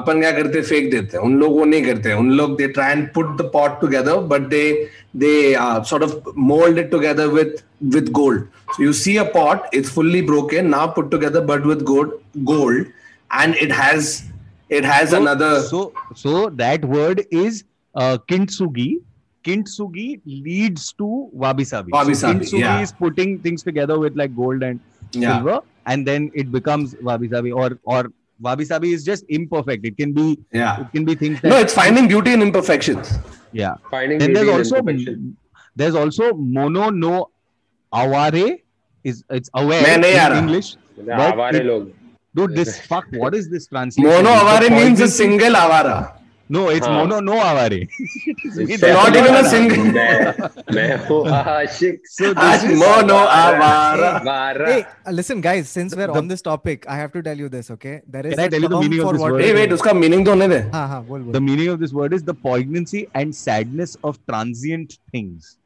अपन क्या करते फेंक देते हैं उन लोग वो नहीं करते उन लोग they try and put the pot together but they they sort of mould it together with with gold so you see a pot it's fully broken now put together but with gold gold and it has it has So, another so so that word is uh, kintsugi. Kintsugi leads to wabi sabi. Wabi so sabi, kintsugi yeah. is putting things together with like gold and yeah silver, and then it becomes wabi sabi. Or or wabi sabi is just imperfect. It can be yeah. It can be things. That, no, it's finding beauty in imperfections. Yeah. Finding. Then there's also there's also mono no aware is it's aware in English. Aware log. Dude, this fuck. What is this translation? Mono aware means a single awara. No, it's हाँ. mono no avare. It's not even a single- मैं मैं हूँ आशिक So this is mono avara वारा Hey, uh, listen, guys. Since we're on this topic, I have to tell you this. Okay, there is Can I tell you the meaning of this word? hey wait उसका meaning तो होने दे हाँ हाँ बोल बोल. the meaning of this word is the poignancy and sadness of transient things.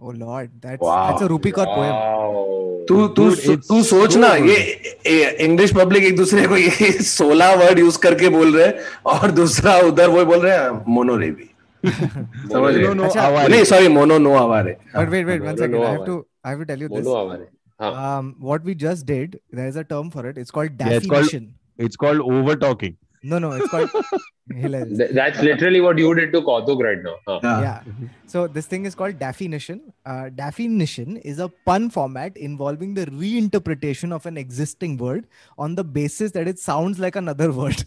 Oh lord that's that's a Rupi Kaur poem तू तू तू सोच ना ये इंग्लिश पब्लिक एक दूसरे को ये 16 वर्ड यूज़ करके बोल रहे हैं और दूसरा उधर वो बोल रहे हैं मोनो रेवी समझ नो अच्छा, आवारे। नहीं sorry mono no aware. But wait wait one second I have to I have to tell you this mono aware हाँ। um what we just did there is a term for it. It's called daffy it's called, it's called No, no, it's quite hilarious. Th- that's literally what you did to Kautuk right now. Huh. Yeah. yeah. So this thing is called daffynition. Uh, daffynition is a pun format involving the reinterpretation of an existing word on the basis that it sounds like another word.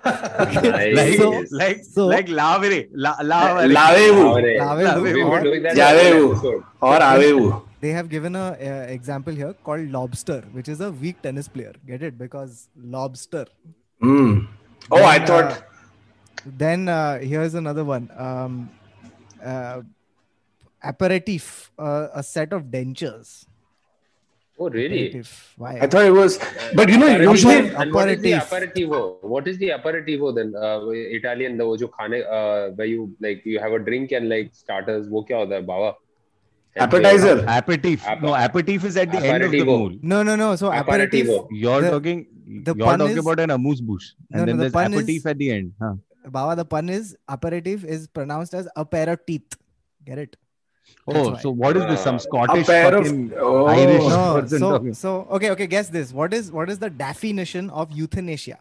okay. nice. so, like so, like lavere lavere lavevu or avevu they have given a uh, example here called lobster which is a weak tennis player get it because lobster Mm. Oh, then, I thought. Uh, then uh, here's another one. Um, uh, aperitif, uh, a set of dentures. Oh, really? Aperitif. Why? I thought it was, but you know, aperitif, usually aperitif. aperitivo. What is the aperitivo then? Uh, Italian, the wo uh, where you like you have a drink and like starters. What is that, Baba? Appetizer. Aperitif. Aper- no, aperitif is at the end of the Aperitivo. meal. no, no, no. So aperitif. You're The- talking. the you're talking is- about an amuse bouche, and No, then no, the there's pun is- aperitif at the end. Huh? Baba, the pun is aperitif is pronounced as a pair of teeth. Get it? That's Oh, why. so what is this? Some Uh, Scottish a pair of oh. Irish No, person so so okay, okay. Guess this. What is what is the definition of euthanasia?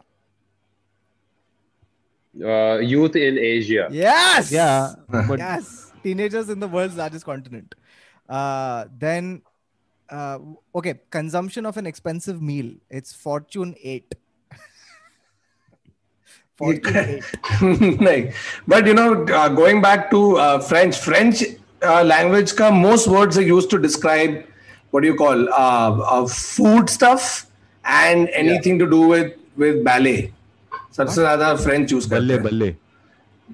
Uh, youth in Asia. Yes. Yeah, but yes. Teenagers in the world's largest continent. Uh, then, uh, okay, consumption of an expensive meal. It's Fortune eight. Fortune eight. like, but you know, uh, going back to uh, French, French uh, language, ka most words are used to describe what do you call uh, uh, food stuff and anything to do with with ballet. सबसे ज्यादा French use करते balle हैं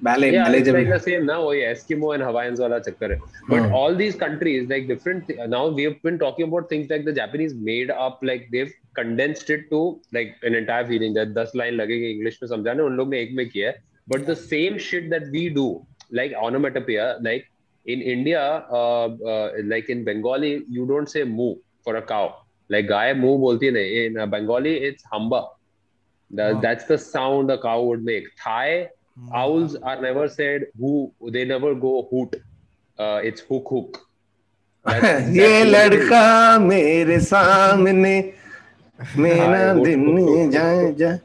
ballet Yeah, ballet it's like the same now. वही Eskimo and Hawaiians वाला चक्कर है. But Hmm. all these countries, like different. Now we have been talking about things like the Japanese made up, like they've condensed it to like an entire feeling. That 10 line लगेंगे English में समझाने उन लोग ने एक में किया है. But the same shit that we do, like onomatopoeia, like in India, uh, uh, like in Bengali, you don't say moo for a cow. Like guy moo बोलती है नहीं. In uh, Bengali, it's hamba. That, Wow. That's the sound a cow would make. Thai owls are never said who they never go hoot uh, it's hook hook That's- ये लड़का मेरे सामने मेरा हाँ, दिन जाए जाए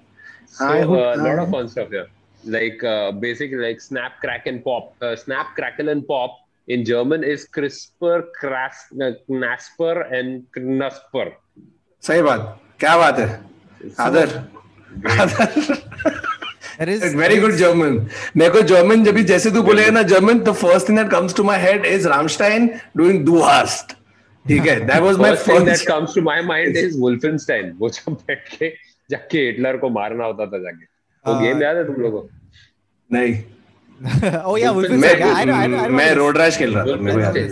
so a hook- lot of fun stuff here like uh, basically like snap crack and pop uh, snap crackle and pop in german is crisper cras uh, knasper and knusper सही बात क्या बात है There is very good German मेरे को German जब भी जैसे तू बोलेगा ना German the first thing that comes to my head is Rammstein doing Du Hast ठीक है? That was my first that comes to my mind is Wolfenstein वो जब बैठ के जाके हिटलर को मारना होता था जाके। वो गेम याद है तुम लोगों नहीं। ओ या वुल्फेनस्टाइन आई आई आई मैं रोड रैश खेल रहा था मेरे को याद है।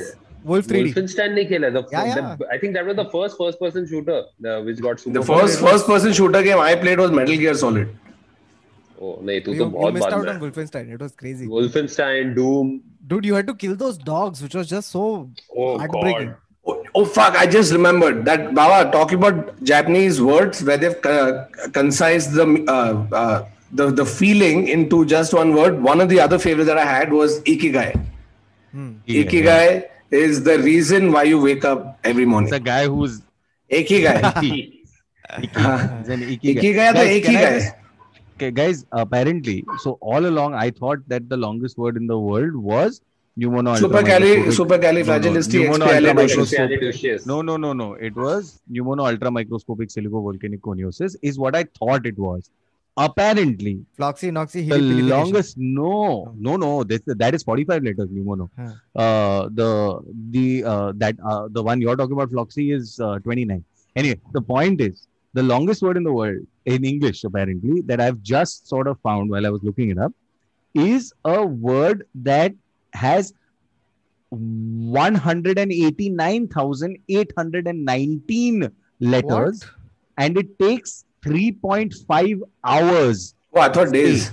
First person shooter which got the first first person shooter game I played was Metal Gear Solid Oh नहीं तू You, तो you बहुत missed बाद out में on Wolfenstein. It was crazy. Wolfenstein Doom Dude, you had to kill those dogs, which was just so oh heartbreaking. god Oh, oh fuck! I just remembered that Baba talking about Japanese words where they've uh, concised the uh, uh, the the feeling into just one word. One of the other favorites that I had was ikigai. Hmm. Yeah, Ikigai yeah. is the reason why you wake up every morning. It's a guy who's Ikigai. icky. Icky. He's an icky guy. Ikigai तो Guys, guys, apparently, so all along I thought that the longest word in the world was pneumono Supercali ultramicroscopic- supercalifragilisticexpialidocious. Supercalifragilisticexpialidocious. No, no, no, no. It was pneumono ultramicroscopic silicovolcanic coniosis, is what I thought it was. Apparently, Floxy, Noxy, the longest no, no, no. This, that is 45 letters pneumono. Huh. Uh, the the uh, that uh, the one you're talking about, Floxy, is uh, 29. Anyway, the point is the longest word in the world in English, apparently, that I've just sort of found while I was looking it up, is a word that has 189,819 letters, and it takes 3.5 hours Oh, I thought days.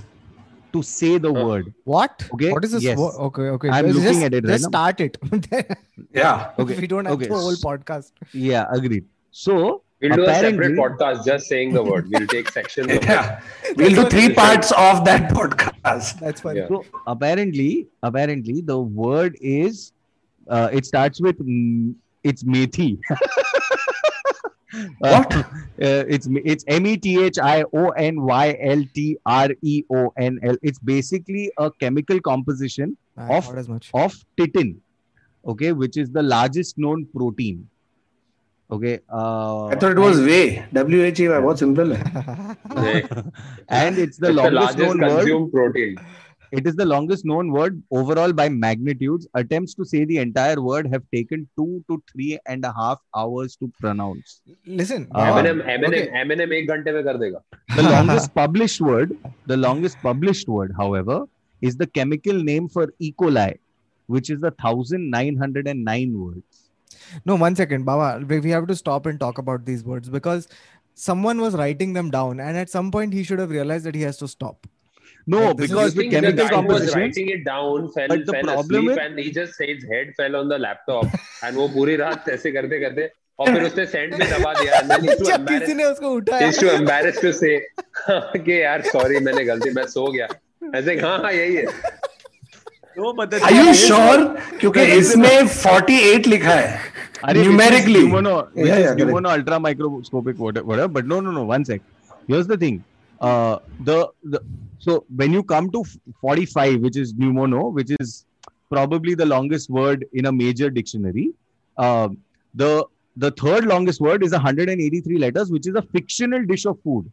to say the Huh. word. What? Okay, What is this? yes. wo- Okay, okay. I'm Just- looking at it right Just now. start it. Yeah. Okay, if we don't have okay. the whole podcast. Yeah, agreed. So We'll do a separate podcast just saying the word. We'll take sections. Of it. Yeah. We'll do three parts of that podcast. That's fine. Yeah. So apparently, apparently, the word is. Uh, it starts with mm, it's methi. What? Uh, it's it's M E T H I O N Y L T R E O N L. It's basically a chemical composition I Of- as much. of titin, okay, which is the largest known protein. Okay. Uh, I thought it was way. W H E Y. What simple. and it's the it's the known word. Protein. It is the longest known word overall by magnitudes. Attempts to say the entire word have taken two to three and a half hours to pronounce. Listen, The longest published word, the longest published word, however, is the chemical name for E. coli, which is the thousand nine hundred and nine words. No, one second, Baba. We we have to stop and talk about these words because someone was writing them down, and at some point he should have realized that he has to stop. No, Like, this is- because You with think the chemical guy who was compositions, writing it down fell, But the fell problem asleep with- and he just his head fell on the laptop and वो पूरी रात ऐसे करते करते और फिर उसने send में दबा दिया and then he's too जब किसी embarrassed ने उसको उठाया he's too embarrassed to say कि यार sorry मैंने गलती मैं सो गया ऐसे हाँ हाँ यही है no, but the Are you sure? क्योंकि इसमें 48 लिखा है. Arey, Numerically. which is pneumono, which Yeah, is yeah, correct. pneumono ultra microscopic whatever, whatever. But no, no, no. One sec. Here's the thing. Uh, the the so when you come to 45, which is pneumono, which is probably the longest word in a major dictionary. Uh, the the third longest word is 183 letters, which is a fictional dish of food.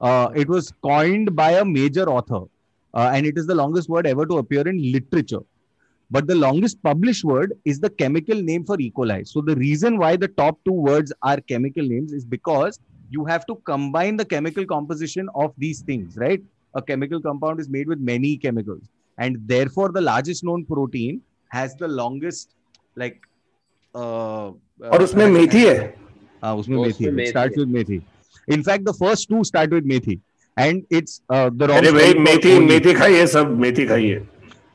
Uh, it was coined by a major author, uh, and it is the longest word ever to appear in literature. But the longest published word is the chemical name for E. coli. So the reason why the top two words are chemical names is because you have to combine the chemical composition of these things, right? A chemical compound is made with many chemicals, and therefore the largest known protein has the longest, like. Uh, और उसमें मेथी है. हाँ, उसमें वो मेथी उसमें है. It methi starts है. with methi. In fact, the it's uh, the wrong. अरे भाई मेथी. मेथी खाइए सब मेथी खाइए.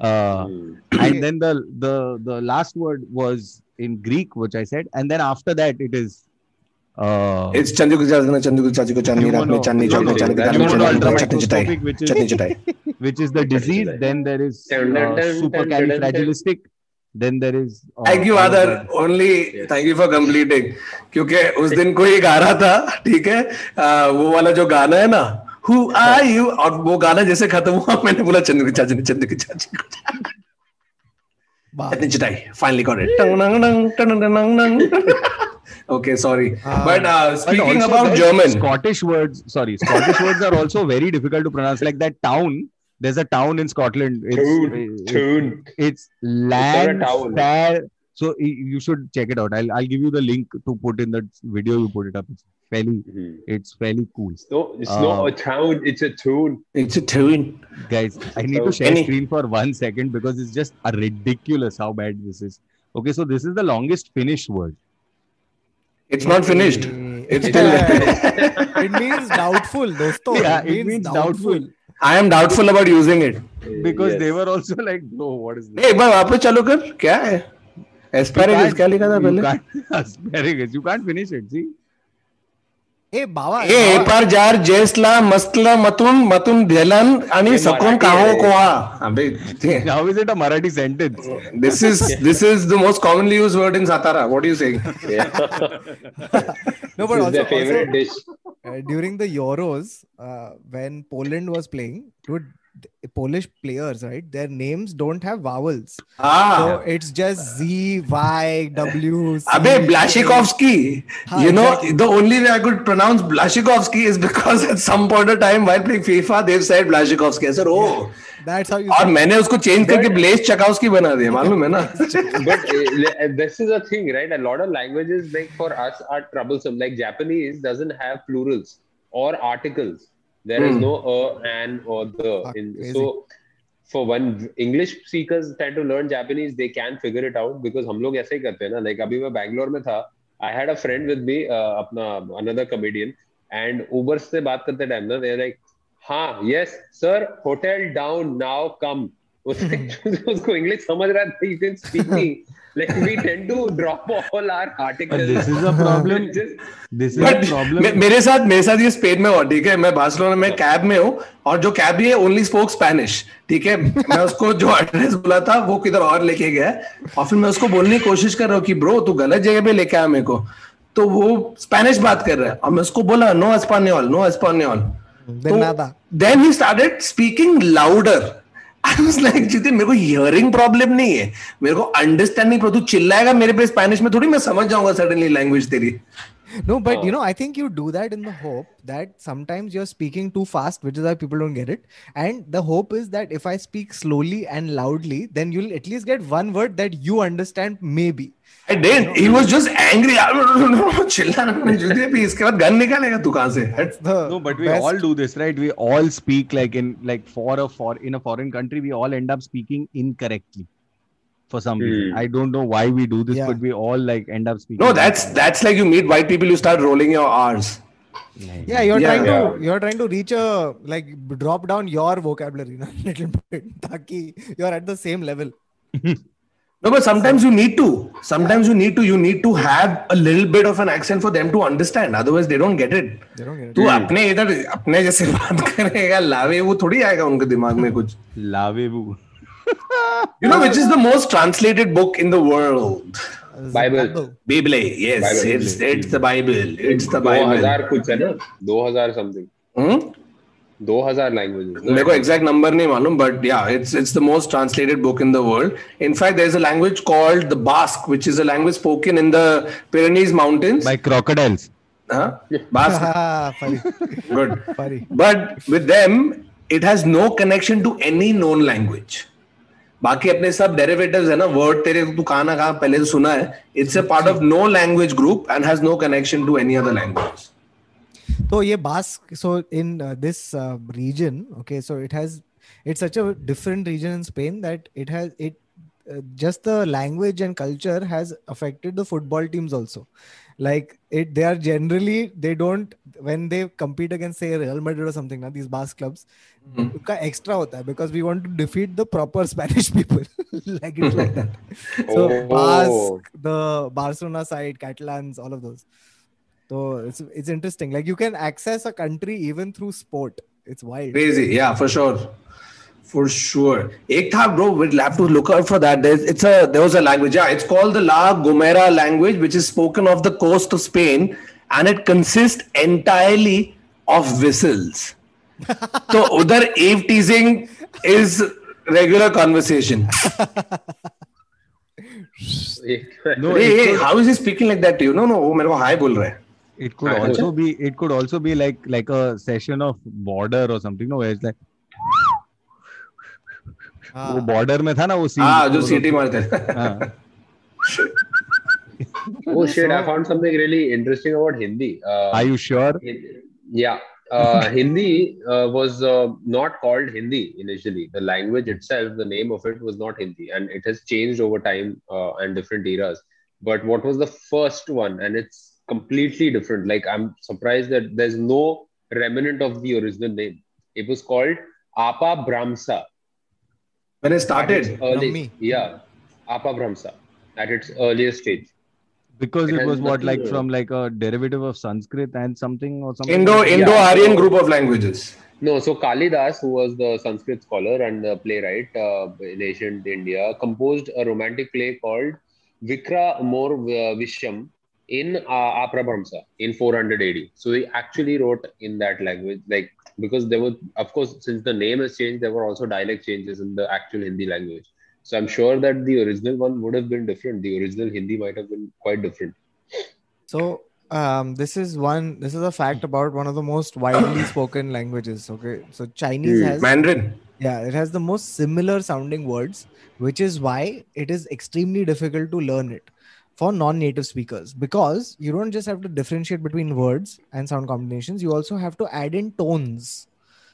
Uh, Hmm. and then the the the last word was in Greek, which I said, and then after that it is. Uh, It's Chandu की चाची चंदू की चाची को चांदनी रात में चांदनी चौक में चांदी की दाल में चटनी चटाई ultramicroscopic, which is चटनी चटाई. which is the disease. Then there is uh, supercalifragilistic. Then there is. Uh, Thank you, other. Only Yes. thank you for completing. क्योंकि उस दिन कोई गा रहा था, ठीक है? वो वाला जो गाना है ना, हु आर यू और वो गाना जैसे खत्म हुआ मैंने बोला चंद्र की चाची चंद्र की चाची इतनी चिटाई फाइनली गॉट इट टंग नंग टंग नंग नंग okay sorry but speaking about German Scottish words sorry Scottish words are also very difficult to pronounce like that town there is a town in Scotland it's toon it's land fair so you should check it out. I'll i'll give you the link to put in the video you put it up. fairly Hmm. it's fairly cool. No, it's Uh, not a sound, it's a tune. It's a tune. Guys, I need to So, share any- screen for one second because it's just a ridiculous how bad this is. Okay, so this is the longest Finnish word. It's not finished. It's still it means doubtful, dosto. Yeah, it means doubtful. I am doubtful about using it. Because Yes. they were also like, bro, what is this? ए, एक बार वापस चालू कर क्या है asparagus क्या लिखा था you पहले can't, asparagus, you can't finish it. See, A Baba A एपार jar जेसला मस्तला मतून मतून धेलन आणि हे सकून मराठी काहो आहे. कोहा अबे how is it a Marathi sentence? this is this is the most commonly used word in Satara what are you saying Yeah. no but This is also, their favorite also dish. uh, during the Euros, uh, when Poland was playing, dude, the Polish players, right? Their names don't have vowels, so ah it's just Z, Y, W. C, Abe Blashikovsky. Ha, you know, exactly. the only way I could pronounce Blashikovsky is because at some point of time while playing FIFA, they've said Blashikovsky. I said, oh. That's how you. और say it. मैंने उसको change करके bless चकाउस्की बना दिया मालूम है ना but uh, this is a thing, right? A lot of languages, like for us, are troublesome. Like Japanese doesn't have plurals or There is Hmm. no a, an, or the. In, so, for when English speakers tend to learn Japanese, they can figure it out because हम लोग ऐसे ही करते हैं ना. Like अभी मैं बैंगलोर में था, I had a friend with me, uh, अपना another comedian, and Uber से बात करते टाइम ना, they're like, हाँ, yes, sir, hotel down now, come. उसको उसको इंग्लिश समझ रहा था you can speak me like we tend to drop all our articles. But this is a problem. Just- This is a problem. मे- मेरे साथ मेरे साथ ये स्पेन में हुआ ठीक है? मैं बार्सिलोना में कैब में हूँ और जो कैब है ओनली स्पोक स्पेनिश ठीक है? मैं उसको जो एड्रेस बोला था वो किधर और लेके गया और फिर मैं उसको बोलने की कोशिश कर रहा हूँ कि ब्रो तू गलत जगह पे लेके आया मेरे को। तो वो स्पेनिश बात कर रहा है। और मैं उसको बोला no Español no Español then he started speaking louder I was like Jitin मेरे को हियरिंग प्रॉब्लम नहीं है मेरे को अंडरस्टैंडिंग तू चिल्लाएगा मेरे पे स्पेनिश में थोड़ी मैं समझ जाऊँगा सडनली लैंग्वेज तेरी No, but Oh. you know, I think you do that in the hope that sometimes you're speaking too fast, which is why people don't get it. And the hope is that if I speak slowly and loudly, then you'll at least get one word that you understand, maybe. I did. He was just angry. चिल्ला जुदे भी इसके बाद gun निकालेगा तू कहां से That's the No, but we best. all do this, right? We all speak like in like for a for in a foreign country, we all end up speaking incorrectly for some reason. Hmm. I don't know why we do this, Yeah. but we all like end up speaking. No, that's that's like you meet white people, you start rolling your R's. Yeah, you're Yeah. trying Yeah. to you're trying to reach a like drop down your vocabulary a little bit, taki you're at the same level. No, but sometimes you need to. Sometimes you need to. You need to have a little bit of an accent for them to understand. Otherwise, they don't get it. They don't get it. तू अपने इधर अपने जैसे बात करेगा लावे वो थोड़ी आएगा उनके दिमाग में कुछ Lavevu. You know which is the most translated book in the world? Bible. Bible. Yes, Bible. it's it's the Bible. It's the दो Bible. हज़ार कुछ है ना दो हज़ार समथिंग Hmm? दो हज़ार लैंग्वेजेस मेरे को एग्जैक्ट नंबर नहीं मालूम but yeah it's it's the most translated book in the world in fact there is a language called the Basque which is a language spoken in the Pyrenees mountains crocodiles. Basque good but with them it has no connection to any known language बाकी अपने सब derivatives है ना word तेरे तू कहाँ ना कहाँ पहले सुना है। It's a part of no language group and has no connection to any other language So yeah, Basque. So in uh, this uh, region, okay, so it has it's such a different region in Spain that it has it uh, just the language and culture has affected the football teams also like it they are generally they don't when they compete against say real madrid or something now these basque clubs mm-hmm. extra hota hai because we want to defeat the proper spanish people like it's like that so oh. basque the barcelona side catalans all of those So it's it's interesting. Like you can access a country even through sport. It's wild. Crazy, yeah, for sure. For sure. Ek tha, bro, we'll have to look out for that. There's, it's a there was a language. Yeah, it's called the La Gomera language, which is spoken off the coast of Spain, and it consists entirely of whistles. so udhar eve teasing is regular conversation. No, hey, it hey, could, how is he speaking like that to you? No, no, वो मेरे को hi बोल रहा है. it could I know. also be it could also be like like a session of border or something. No, where it's like वो Ah, border में था ना वो scene. हाँ, जो वो सीटी लोग- मारते हैं. हाँ. Oh shit! I found something really interesting about Hindi. Uh, Are you sure? yeah, uh, Hindi uh, was uh, not called Hindi initially. The language itself, the name of it was not Hindi, and it has changed over time uh, and different eras. But what was the first one? And it's completely different. Like I'm surprised that there's no remnant of the original name. It was called Apabhramsa. When it started, early, yeah, Apabhramsa at its earliest stage. Because It it was what like from like a derivative of Sanskrit and something or something. Indo like that? Indo Yeah. Aryan group of languages. No, so Kalidas, who was the Sanskrit scholar and the playwright uh, in ancient India, composed a romantic play called Vikramorvashiyam in uh, Apabhramsa in 400 AD. So he actually wrote in that language, like because there were, of course, since the name has changed, there were also dialect changes in the actual Hindi language. So I'm sure that the original one would have been different. The original Hindi might have been quite different. So um, this is one. This is a fact about one of the most widely spoken languages. Okay, so Chinese Hmm. has Mandarin. yeah, it has the most similar sounding words, which is why it is extremely difficult to learn it for non-native speakers. Because you don't just have to differentiate between words and sound combinations you also have to add in tones.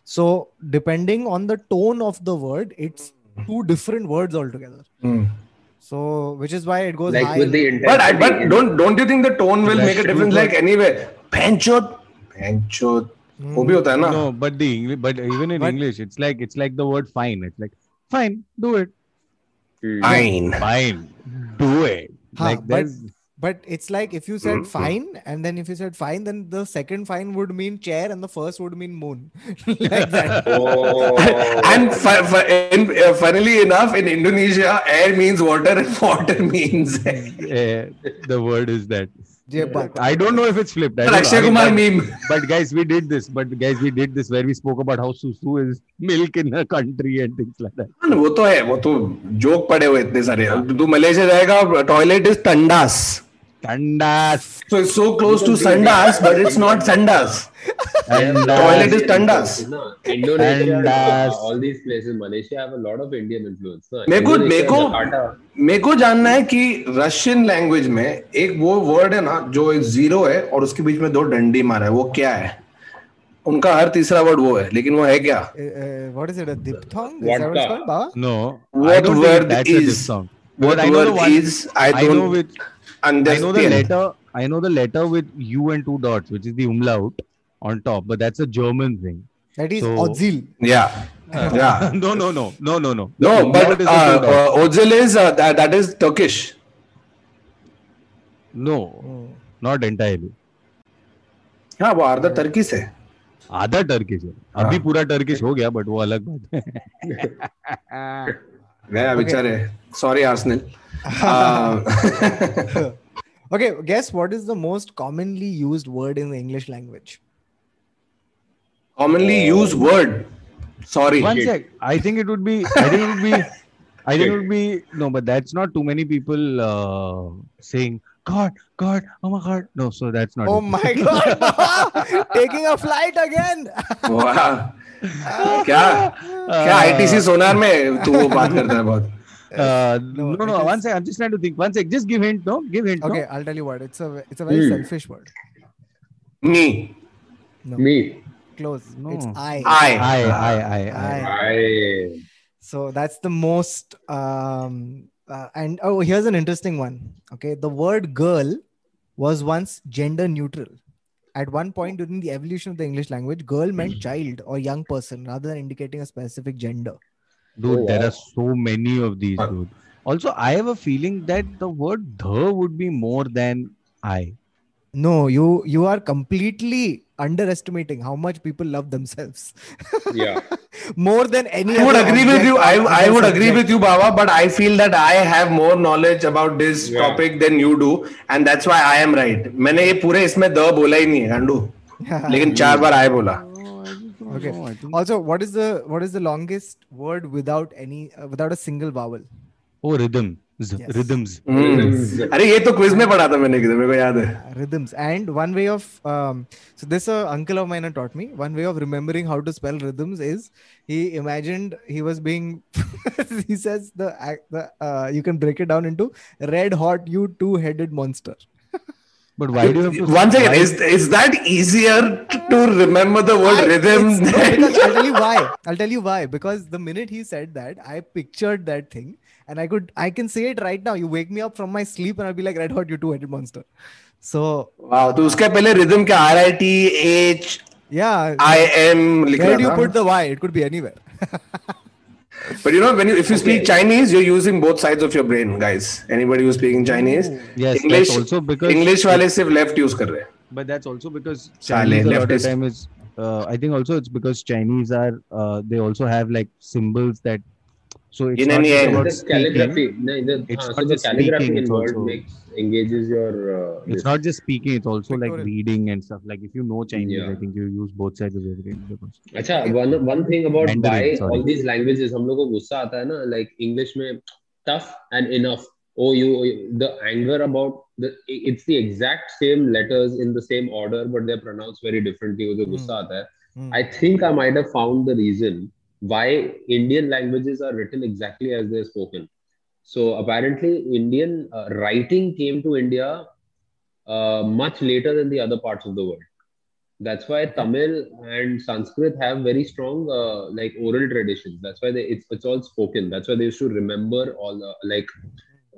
So depending on the tone of the word it's two different words altogether. Mm. so which is why it goes like high. with the but, I, but don't don't you think the tone will make a difference like anyway panchot. Panchot. Mm. no but the english but even in but, english it's like it's like the word fine. It's like fine do it. Fine. Fine do it. Huh, like but- But it's like if you said Mhm. fine, and then if you said fine, then the second fine would mean chair, and the first would mean moon, like that. Oh. And fu- fu- in, uh, funnily enough, in Indonesia, air means water and water means air. eh, the word is that. Yeah, but I don't know if it's flipped. I don't know. Akshay I mean, Kumar meme. But guys, we did this. But guys, we did this where we spoke about how susu is milk in a country and things like that. वो तो है वो तो joke पड़े हुए इतने सारे तू मलेशिया जाएगा toilet is tandas Tandas. so it's so close to sandas but it's not sandas toilet is tandas Indonesia, Tandas. uh, all these places, Malaysia have a lot of Indian influence. मेरे को- मेरे को- मेरे को जानना है कि रशियन लैंग्वेज में एक वो वर्ड है ना जो एक ज़ीरो है और उसके बीच में दो डंडी मारा है वो क्या है उनका हर तीसरा वर्ड वो है लेकिन वो है क्या uh, uh, what is it? A diphthong? Is that what it's Vodka. called, Baba? No. What I don't word think that's a is- diphthong. what But I know the the letter. I know the letter with U and two dots, which is the umlaut on top. But that's a German thing. That is So- Odzil. yeah Uh, yeah no, no, no, no, no, no. no but uh, uh, Ozil is uh, that, that is Turkish no, Hmm. not entirely. हाँ वो अर्धा Turkey से आधा Turkish है अभी हाँ। पूरा Turkish हो गया बट वो अलग बात है गया बेचारे sorry Arsenal Okay, guess what is the most commonly used word in the English language? commonly used word sorry One sec. I think it would be. I think it would be. I think it would be. No, but that's not too many people uh, saying God, God, oh my God. No, so that's not. Oh it. my god, Baba! taking a flight again. वाह क्या क्या ITC सोनार में तू वो बात करता है बहुत uh, No, no, no, it One is- sec. I'm just trying to think. One sec. Just give hint. No, give hint. Okay, I'll tell you what. It's a it's a very Hmm. selfish word. me No, me. close. No. It's I. I I, I, I, I. I. I, So that's the most. Um, uh, and oh, here's an interesting one. Okay, the word girl was once gender neutral. At one point during the evolution of the English language, girl meant child or young person rather than indicating a specific gender. Dude, Oh, there wow. are so many of these, Uh, dude. Also, I have a feeling that the word "the" would be more than "I." No, you you are completely underestimating how much people love themselves. yeah. More than any. I would other agree with you. I, I would agree with you, Baba, but I feel that I have more knowledge about this Yeah. topic than you do, and that's why I am right. मैंने ये पूरे इसमें the बोला ही नहीं है गांडू लेकिन चार बार आए बोला Okay. Also, what is the what is the longest word without any uh, without a single vowel? Oh, rhythm. Yes. rhythms. हम्म। अरे ये तो क्विज में पढ़ा था मैंने किधर मेरे को याद है rhythms and one way of um, so this uh, uncle of mine had taught me one way of remembering how to spell rhythms is he imagined he was being he says the, ac- the uh, you can break it down into But why do you have to? Once again, why- is is that easier to remember the word I- rhythm? it's- no, than- because I'll tell you why. I'll tell you why. Because the minute he said that, I pictured that thing, and I could, I can say it right now. You wake me up from my sleep, and I'll be like, "Red hot, you two-headed monster." So Wow, तो उसके पहले rhythm क्या R I T H yeah, I M लिखना where do you था. put the Y? It could be anywhere. But you know, when you if you speak Chinese, you're using both sides of your brain, guys. Anybody who's speaking Chinese, Yes, English that's also because English वाले सिर्फ left use कर रहे हैं. But that's also because Sale, Chinese a lot of leftist. time is. Uh, I think also it's because Chinese are. Uh, they also have like symbols that. So it's Yin not and just yang. about the calligraphy. speaking. No, the, It's uh, not so the just calligraphy speaking, it's involved also- makes engages your. Uh, It's this- not just speaking; it's also like Pictorial. reading and stuff. Like if you know Chinese, Yeah. I think you use both sides of your brain. Because अच्छा one one thing about Mandarin, why sorry. all these languages हम लोग को गुस्सा आता है ना like English में tough and enough oh you the anger about the it's the exact same letters in the same order but they're pronounced very differently मुझे गुस्सा आता है Hmm. I think I might have found the reason why Indian languages are written exactly as they're spoken so apparently Indian uh, writing came to India uh, much later than the other parts of the world that's why Tamil and Sanskrit have very strong uh, like oral traditions. That's why they, it's it's all spoken. That's why they used to remember all the, like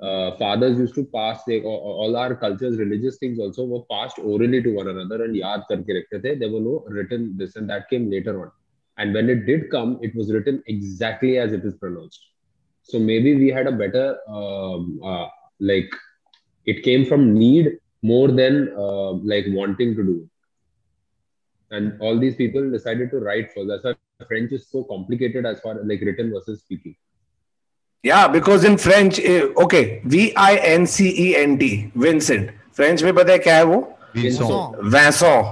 uh, fathers used to pass they, all, our cultures, religious things also were passed orally to one another and yaad karke rakhte the. There were no written this and that came later on. And when it did come, it was written exactly as it is pronounced. So maybe we had a better um, uh, like it came from need more than uh, like wanting to do it and all these people decided to write first. That's why French is so complicated as far as like written versus speaking. Yeah, because in French, eh, okay, V I N C E N T, Vincent. French में पता है क्या है वो? Vincent. Vincent.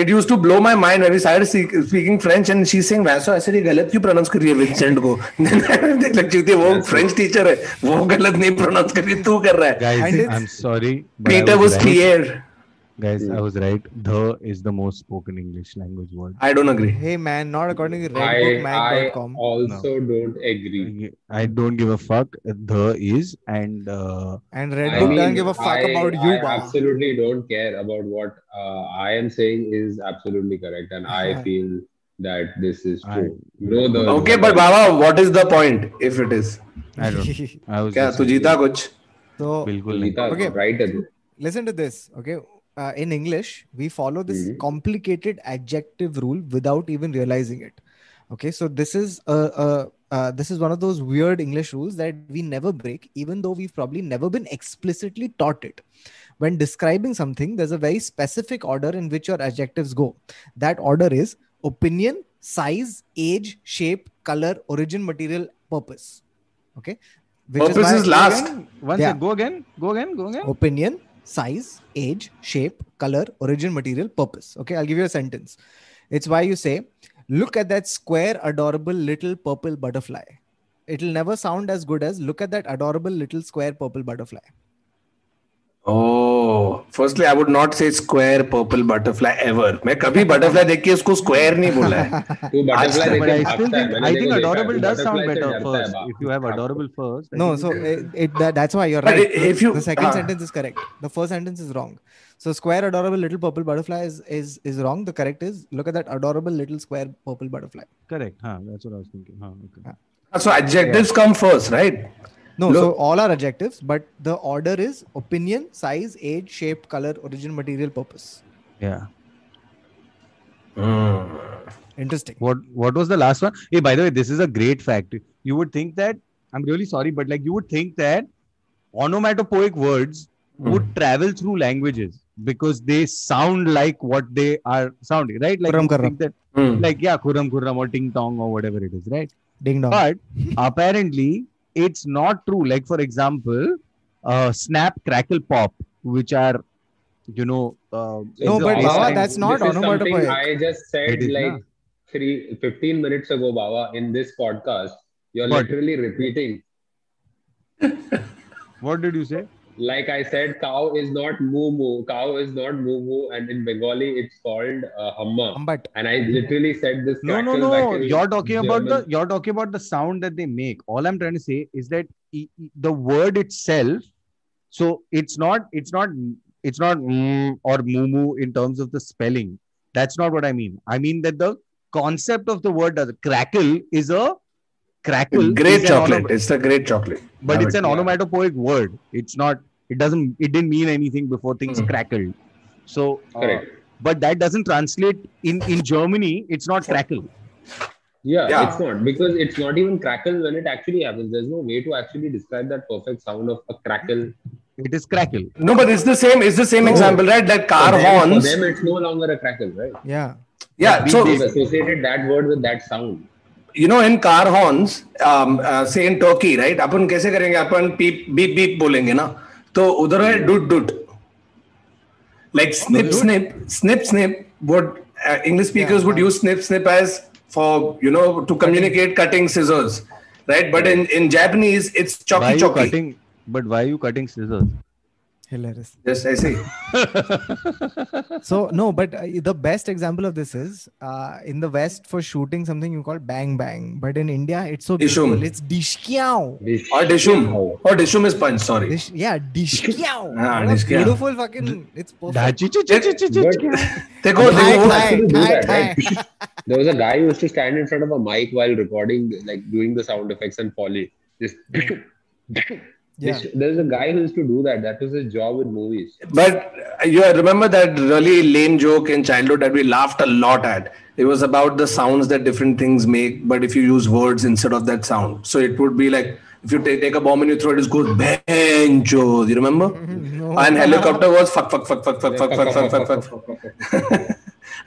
It used to blow my mind when we started speaking French and she's saying Vincent ऐसे नहीं गलत क्यों pronounce कर रही है Vincent को? देख लगती थी वो French teacher है, वो गलत नहीं pronounce कर रही तू कर रहा है. Guys, I'm sorry. Peter was right. Pierre. Guys, Hmm. I was right. The is the most spoken English language word. I don't agree. Hey man, not according to I, I redbookmag.com. also don't agree. I don't give a fuck. The is and uh, And I Redbook mean, doesn't give a fuck I, about you, I Baba. absolutely don't care about what uh, I am saying is absolutely correct, and I feel that this is I- true. no, the Okay, but Baba, what is the point if it is? I don't. I was. क्या just तू जीता कुछ? so बिल्कुल नहीं. Geeta, Okay. right at it. listen to this okay uh, in english we follow this Mhm. complicated adjective rule without even realizing it okay so this is a, a uh, this is one of those weird english rules that we never break even though we've probably never been explicitly taught it when describing something there's a very specific order in which your adjectives go that order is opinion size age shape color origin material purpose okay Which Purpose why- is last. One Yeah. sec. Go again. Go again. Go again. opinion, size, age, shape, color, origin, material, purpose. Okay, I'll give you a sentence. It's why you say, look at that square, adorable little purple butterfly. It'll never sound as good as look at that adorable little square purple butterfly. Oh, firstly I would not say square purple butterfly ever मैं कभी butterfly देख के उसको square नहीं बोला है तू butterfly देख I think adorable does sound better first if you have adorable first no so it that's why you are right if you the second sentence is correct the first sentence is wrong So square adorable little purple butterfly is, is is wrong. The correct is look at that adorable little square purple butterfly. Correct. Huh, that's what I was thinking. Huh, okay. Huh. So adjectives yeah. come first, right? No, Look- so all are adjectives, but the order is opinion, size, age, shape, color, origin, material, purpose. Yeah. Interesting. What What was the last one? Hey, by the way, this is a great fact. You would think that I'm really sorry, but like you would think that onomatopoeic words would travel through languages because they sound like what they are sounding, right? Like Kuram you that, Hmm. like yeah, kuram kuram or ting tong or whatever it is, right? Ding dong. But apparently, it's not true. Like for example, uh, snap, crackle, pop, which are you know. Uh, No, but baseline- Baba, that's not this is something onomatopoeic. I just said like not. three, 15 minutes ago, Baba, in this podcast. You're What? literally repeating. What did you say? Like I said, cow is not moo moo. Cow is not moo moo, and in Bengali it's called uh, hamma. But And I literally said this. No, no, no. You're talking about the you're talking about the sound that they make. All I'm trying to say is that e- e- the word itself. So it's not it's not it's not mm or moo moo in terms of the spelling. That's not what I mean. I mean that the concept of the word does crackle is a crackle. Great chocolate. onom- It's the great chocolate. but Have it's it. an yeah. onomatopoeic word. It's not It doesn't. It didn't mean anything before things Hmm. crackled. So, uh, Correct. but that doesn't translate in in Germany. It's not crackle. Yeah, Yeah. it's not because it's not even crackle when it actually happens. There's no way to actually describe that perfect sound of a crackle. It is crackle. No, but it's the same. It's the same No. example, right? Like car for, them, for horns. them, it's no longer a crackle, right? yeah, Yeah. We- So They've associated that word with that sound. you know in car horns um, uh, say in turkey right अपन कैसे करेंगे अपन पीप beep beep बोलेंगे ना तो उधर है डुट डुट like snip snip snip snip would uh, english speakers would use snip snip as for you know to communicate cutting scissors right but in in japanese it's Why chocky are you chocky cutting? But why are you cutting scissors? hilarious. Yes i see. So no but uh, the best example of this is uh, in the west for shooting something you call bang bang but in india it's so beautiful. Dishum. it's dishkyao Dish. or dishum. Or dishum is punch sorry. Dish, yeah dishkyao ah, beautiful fucking it's perfect. There was a guy who used to stand in front of a mic while recording like doing the sound effects and Foley. Just hmm. Yeah. There's a guy who used to do that. That was his job in movies. But uh, you remember that really lame joke in childhood that we laughed a lot at. It was about the sounds that different things make, but if you use words instead of that sound. So it would be like if you take, take a bomb and you throw it, it goes banjo. You remember? No. And helicopter was fuck, fuck, fuck, fuck, fuck, fuck, fuck, fuck, fuck, fuck.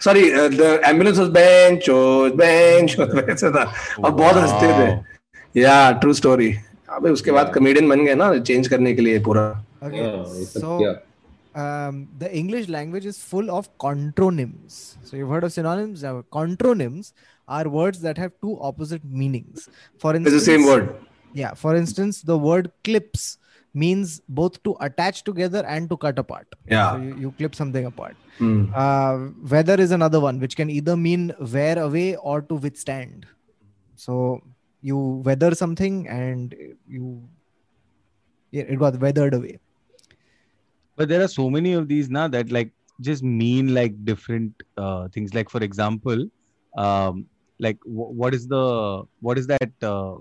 Sorry, uh, the ambulance was banjo, banjo. वैसे था और बहुत हंसते थे. Yeah, true story. अबे उसके बाद comedian बन गए ना चेंज करने के लिए पूरा. Yeah, it's yeah. um, the English language is full of contronyms. So you've heard of synonyms. Now, contronyms are words that have two opposite meanings. For It's instance, the same word. Yeah. For instance, the word clips means both to attach together and to cut apart. Yeah. So you, you clip something apart. Hmm. Uh, weather is another one, which can either mean wear away or to withstand. So you weather something and you yeah, it got weathered away. But there are so many of these now that like just mean like different uh, things. Like for example, um, like wh- what is the what is that? Uh,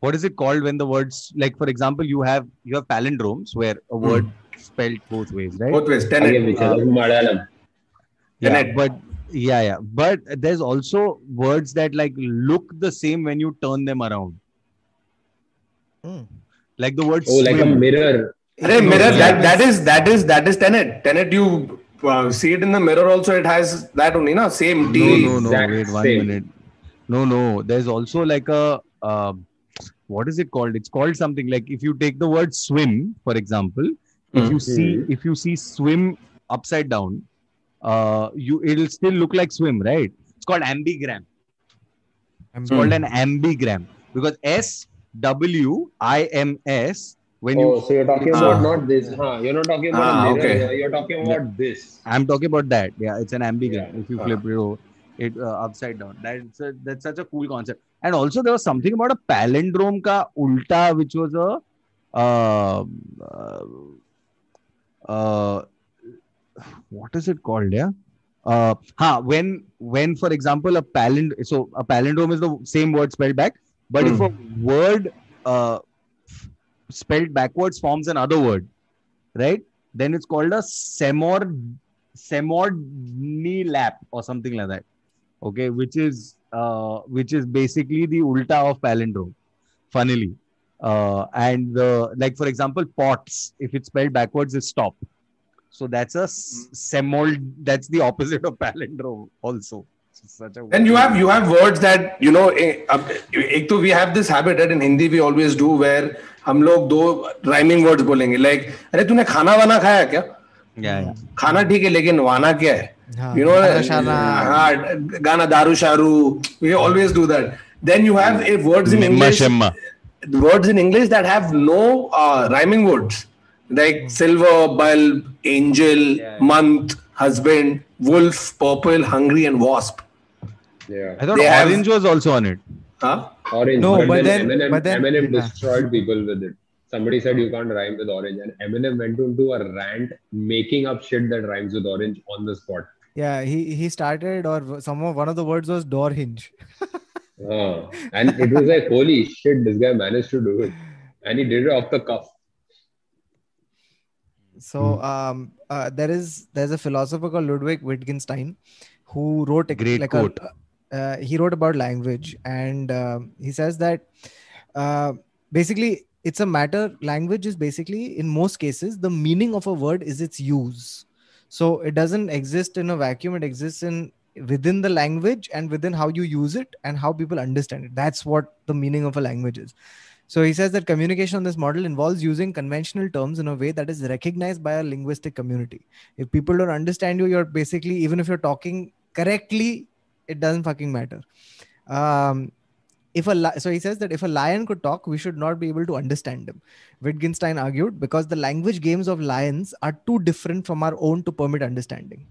what is it called when the words like for example you have you have palindromes where a word spelled both ways, right? Both ways. Again, Tenet. which is Malayalam. yeah, Tenet. but yeah, yeah. But there's also words that like look the same when you turn them around. Hmm. Like the word Oh, like a mirror. Arey, No, mirror. yeah. That that is that is that is Tenet. Tenet. You uh, see it in the mirror. Also, it has that only. Na same no, T. no, no. exact Wait one same. minute. No, no. There's also like a um, what is it called? It's called something like if you take the word swim, for example, if Hmm. you see Hmm. if you see swim upside down, uh, you it'll still look like swim, right? It's called ambigram. It's Hmm. called an ambigram because S W I M S when Oh, you so you're talking Ah. about not this. Huh? You're not talking about Ah, a mirror. okay. You're talking about this. I'm talking about that. Yeah, it's an ambigram. Yeah. If you Ah. flip it over, it uh, upside down. That's a, that's such a cool concept. And also there was something about a palindrome ka ulta, which was a uh, uh, uh, what is it called? Yeah. Uh, huh, when when for example a palind so a palindrome is the same word spelled back, but if a word uh, spelled backwards forms another word, right? Then it's called a semor semordnilap or something like that. Okay, which is uh, which is basically the ulta of palindrome. Funnily, uh, and the like for example, pots if it's spelled backwards is stop. So that's a s- semol. That's the opposite of palindrome also. Such a Then you have you have words that you know. eh, एक तो we have this habit that in Hindi we always do where हम लोग दो rhyming words बोलेंगे like अरे तूने खाना वाना खाया क्या? yeah, yeah. खाना ठीक है लेकिन वाना क्या है? हाँ, You know, गाना हाँ, गाना दारू शारू. We always do that. Then you have a words in English. words in English that have no uh, rhyming words, like silver, bulb, angel, Yeah. month, husband, wolf, purple, hungry, and wasp. Yeah. I thought They have- orange was also on it. Huh? Orange. No, but then- Eminem, but then- Eminem yeah. destroyed people with it. Somebody said you can't rhyme with orange, and Eminem went into a rant making up shit that rhymes with orange on the spot. Yeah, he he started or some of one of the words was door hinge. Ah, and it was like, holy shit, this guy managed to do it. And he did it off the cuff. So um, uh, there is there's a philosopher called Ludwig Wittgenstein who wrote a, Great like quote. A, uh, he wrote about language and um he says that uh, basically it's a matter language is basically in most cases the meaning of a word is its use. So it doesn't exist in a vacuum it exists in within the language and within how you use it and how people understand it. That's what the meaning of a language is so he says that communication on this model involves using conventional terms in a way that is recognized by a linguistic community. If people don't understand you, you're basically, even if you're talking correctly, it doesn't fucking matter. Um, if a li- so he says that if a lion could talk, we should not be able to understand him. Wittgenstein argued because the language games of lions are too different from our own to permit understanding.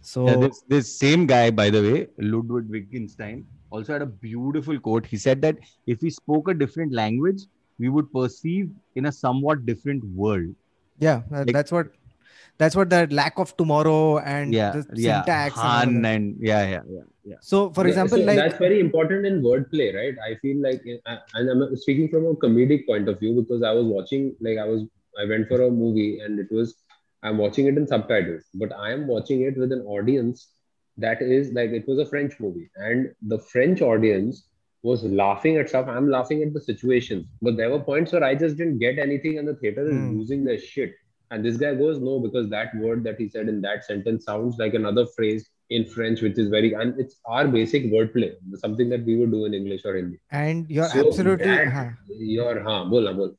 So Yeah, this, this same guy, by the way, Ludwig Wittgenstein, also had a beautiful quote. He said that if we spoke a different language, we would perceive in a somewhat different world. yeah, Like- that's what that's what that lack of tomorrow and yeah, the yeah, syntax. and Han that. and yeah, yeah, yeah, yeah. So, for Yeah, example, so like that's very important in wordplay, right? I feel like, uh, and I'm speaking from a comedic point of view because I was watching, like, I was, I went for a movie and it was, I'm watching it in subtitles, but I am watching it with an audience that is like, it was a French movie, and the French audience was laughing at stuff. I'm laughing at the situations, but there were points where I just didn't get anything, and the theater is Hmm. losing their shit. And this guy goes, no, because that word that he said in that sentence sounds like another phrase in French, which is very, and it's our basic wordplay, something that we would do in English or Hindi. and you're So absolutely that- huh. You're, huh,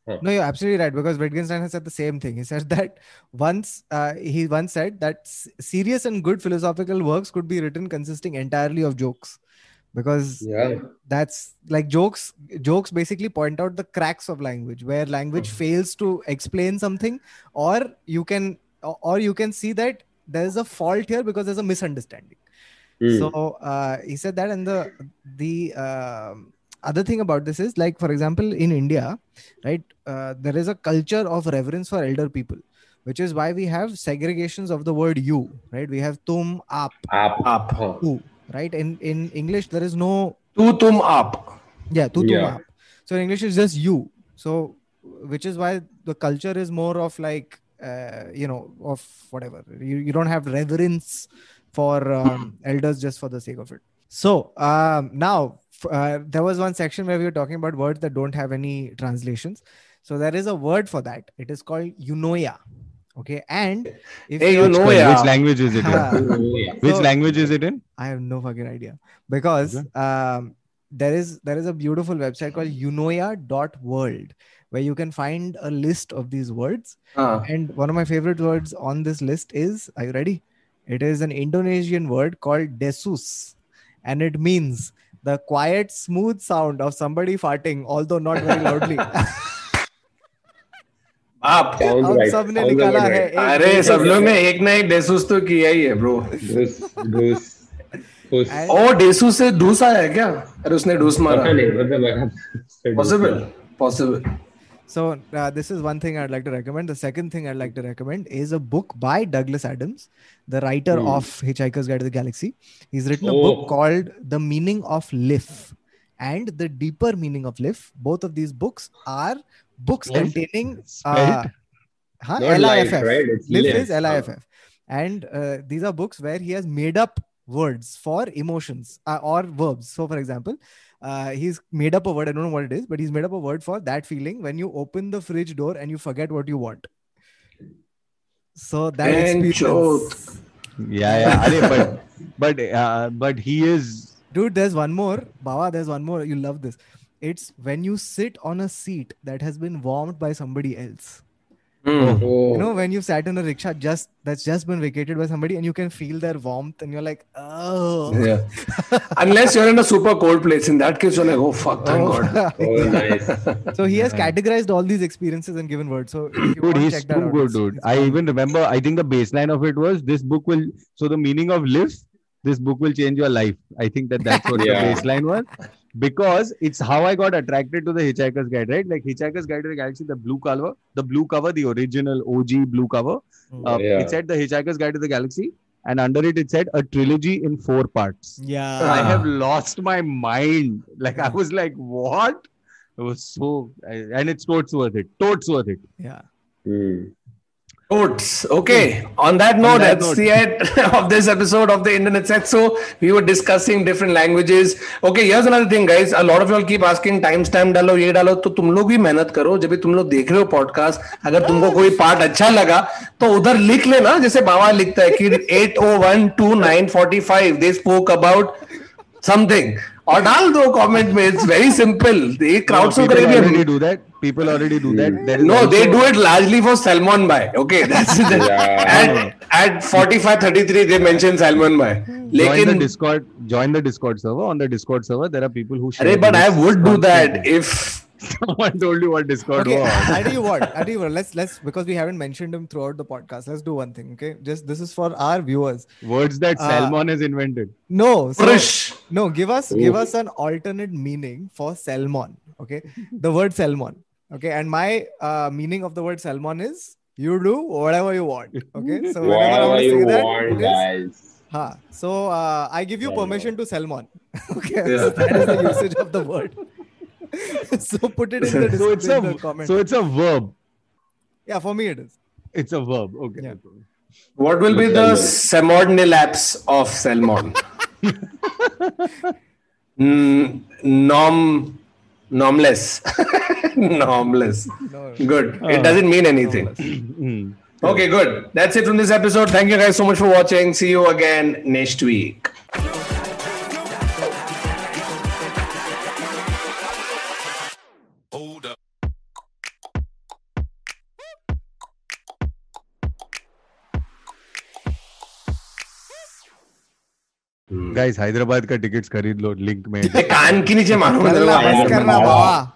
huh. no you're absolutely right because wittgenstein has said the same thing he said that once uh, he once said that serious and good philosophical works could be written consisting entirely of jokes because Yeah. that's like jokes jokes basically point out the cracks of language where language fails to explain something or you can or you can see that there's a fault here because there's a misunderstanding Hmm. so uh, he said that and the the um other thing about this is like for example in india right uh, there is a culture of reverence for elder people which is why we have segregations of the word you right we have tum aap Aap. Up. Huh. tu right in in english there is no Tu tum up. yeah tu tum Yeah. aap so in english it's just you so which is why the culture is more of like uh, you know of whatever you, you don't have reverence for um, elders just for the sake of it so um, now uh, there was one section where we were talking about words that don't have any translations so there is a word for that it is called unoya okay and if Hey, you're- know, Which, yeah. which language is it in? Oh. Which So- language is it in? I have no fucking idea because um, there is there is a beautiful website called unoya.world where you can find a list of these words. Uh, And one of my favorite words on this list is are you ready? It is an Indonesian word called desus, and it means the quiet, smooth sound of somebody farting, although not very loudly. up. Sounds हम right. सबने Sounds निकाला about है right. एक अरे minute सब में। लोग ने एक ना एक डेसूस तो किया ही है ब्रो ओ डेसू से डूस आया है क्या अरे उसने डूस पता मारा मतलब possible possible So uh, this is one thing I'd like to recommend. The second thing I'd like to recommend is a book by Douglas Adams, the writer Hmm. of Hitchhiker's Guide to the Galaxy. He's written oh. a Oh. book called The Meaning of Life and The Deeper Meaning of Life. Both of these books are books What? containing uh, huh? Not life, LIFF. right? Life live. is LIFF. And uh, these are books where he has made up words for emotions uh, or verbs. So, for example, uh, he's made up a word. I don't know what it is, but he's made up a word for that feeling when you open the fridge door and you forget what you want. So that And experience. Yeah, yeah. Arey, but but uh, but he is Dude, there's one more. Bawa, there's one more. You love this. It's when you sit on a seat that has been warmed by somebody else. Hmm. Oh. You know, oh. when you sat in a rickshaw just that's just been vacated by somebody and you can feel their warmth and you're like, oh. Yeah. Unless you're in a super cold place. In that case, you're like, oh, fuck, thank oh. God. oh, nice. so he has categorized all these experiences and given words. So you Dude, want, he's check that too out. good, It's- dude. I even remember. I think the baseline of it was this book will. So the meaning of live, this book will change your life. I think that that's what Yeah. the baseline was, because it's how I got attracted to the Hitchhiker's Guide, right? Like Hitchhiker's Guide to the Galaxy, the blue cover, the blue cover, the original OG blue cover. Mm. Uh, Yeah. It said the Hitchhiker's Guide to the Galaxy, and under it it said a trilogy in four parts. Yeah. I have lost my mind. Like I was like, what? It was so, and it's totes worth it. Totes worth it. Yeah. Hmm. Notes. Okay. On that note, that that's note. the end of this episode of the Internet Set. So we were discussing different languages. Okay, here's another thing, guys. A lot of y'all keep asking timestamp डालो ये डालो तो तुम लोग भी मेहनत करो जब भी तुम लोग देख रहे हो पॉडकास्ट अगर तुमको कोई पार्ट अच्छा लगा तो उधर लिख लेना जैसे बाबा लिखता है कि 801 to 945 they spoke about something और डाल दो कमेंट में it's very simple they crowdsource करेंगे they already do that people already do that no they do it largely for Salman भाई okay that's it at at 45 33 they mention Salman भाई लेकिन Discord join the Discord server on the Discord server there are people who share अरे but I would do that if Someone told you what Discord Okay, was. I tell you what. I tell you what. Let's let's because we haven't mentioned him throughout the podcast. Let's do one thing. Okay, just this is for our viewers. Words that Uh, Salmon has invented. No, so, no. Give us Ooh. give us an alternate meaning for salmon. Okay, the word salmon. Okay, and my uh, meaning of the word salmon is you do whatever you want. Okay, so whenever I Whatever want to you say that, want, it is, guys. huh. So uh, I give you permission to salmon. Okay, Yeah. so that is the usage of the word. so put it in the, So it's description, the a comment. so it's a verb. yeah, for me it is. It's a verb. Okay. Yeah. What will be the semordnilaps of Salmon? mm, nom. Nomless. Nomless. No. Good. It doesn't mean anything. Hmm. Okay, good. That's it from this episode. Thank you guys so much for watching. See you again next week. Guys Hyderabad का tickets खरीद लो link में। कान की नीचे मारो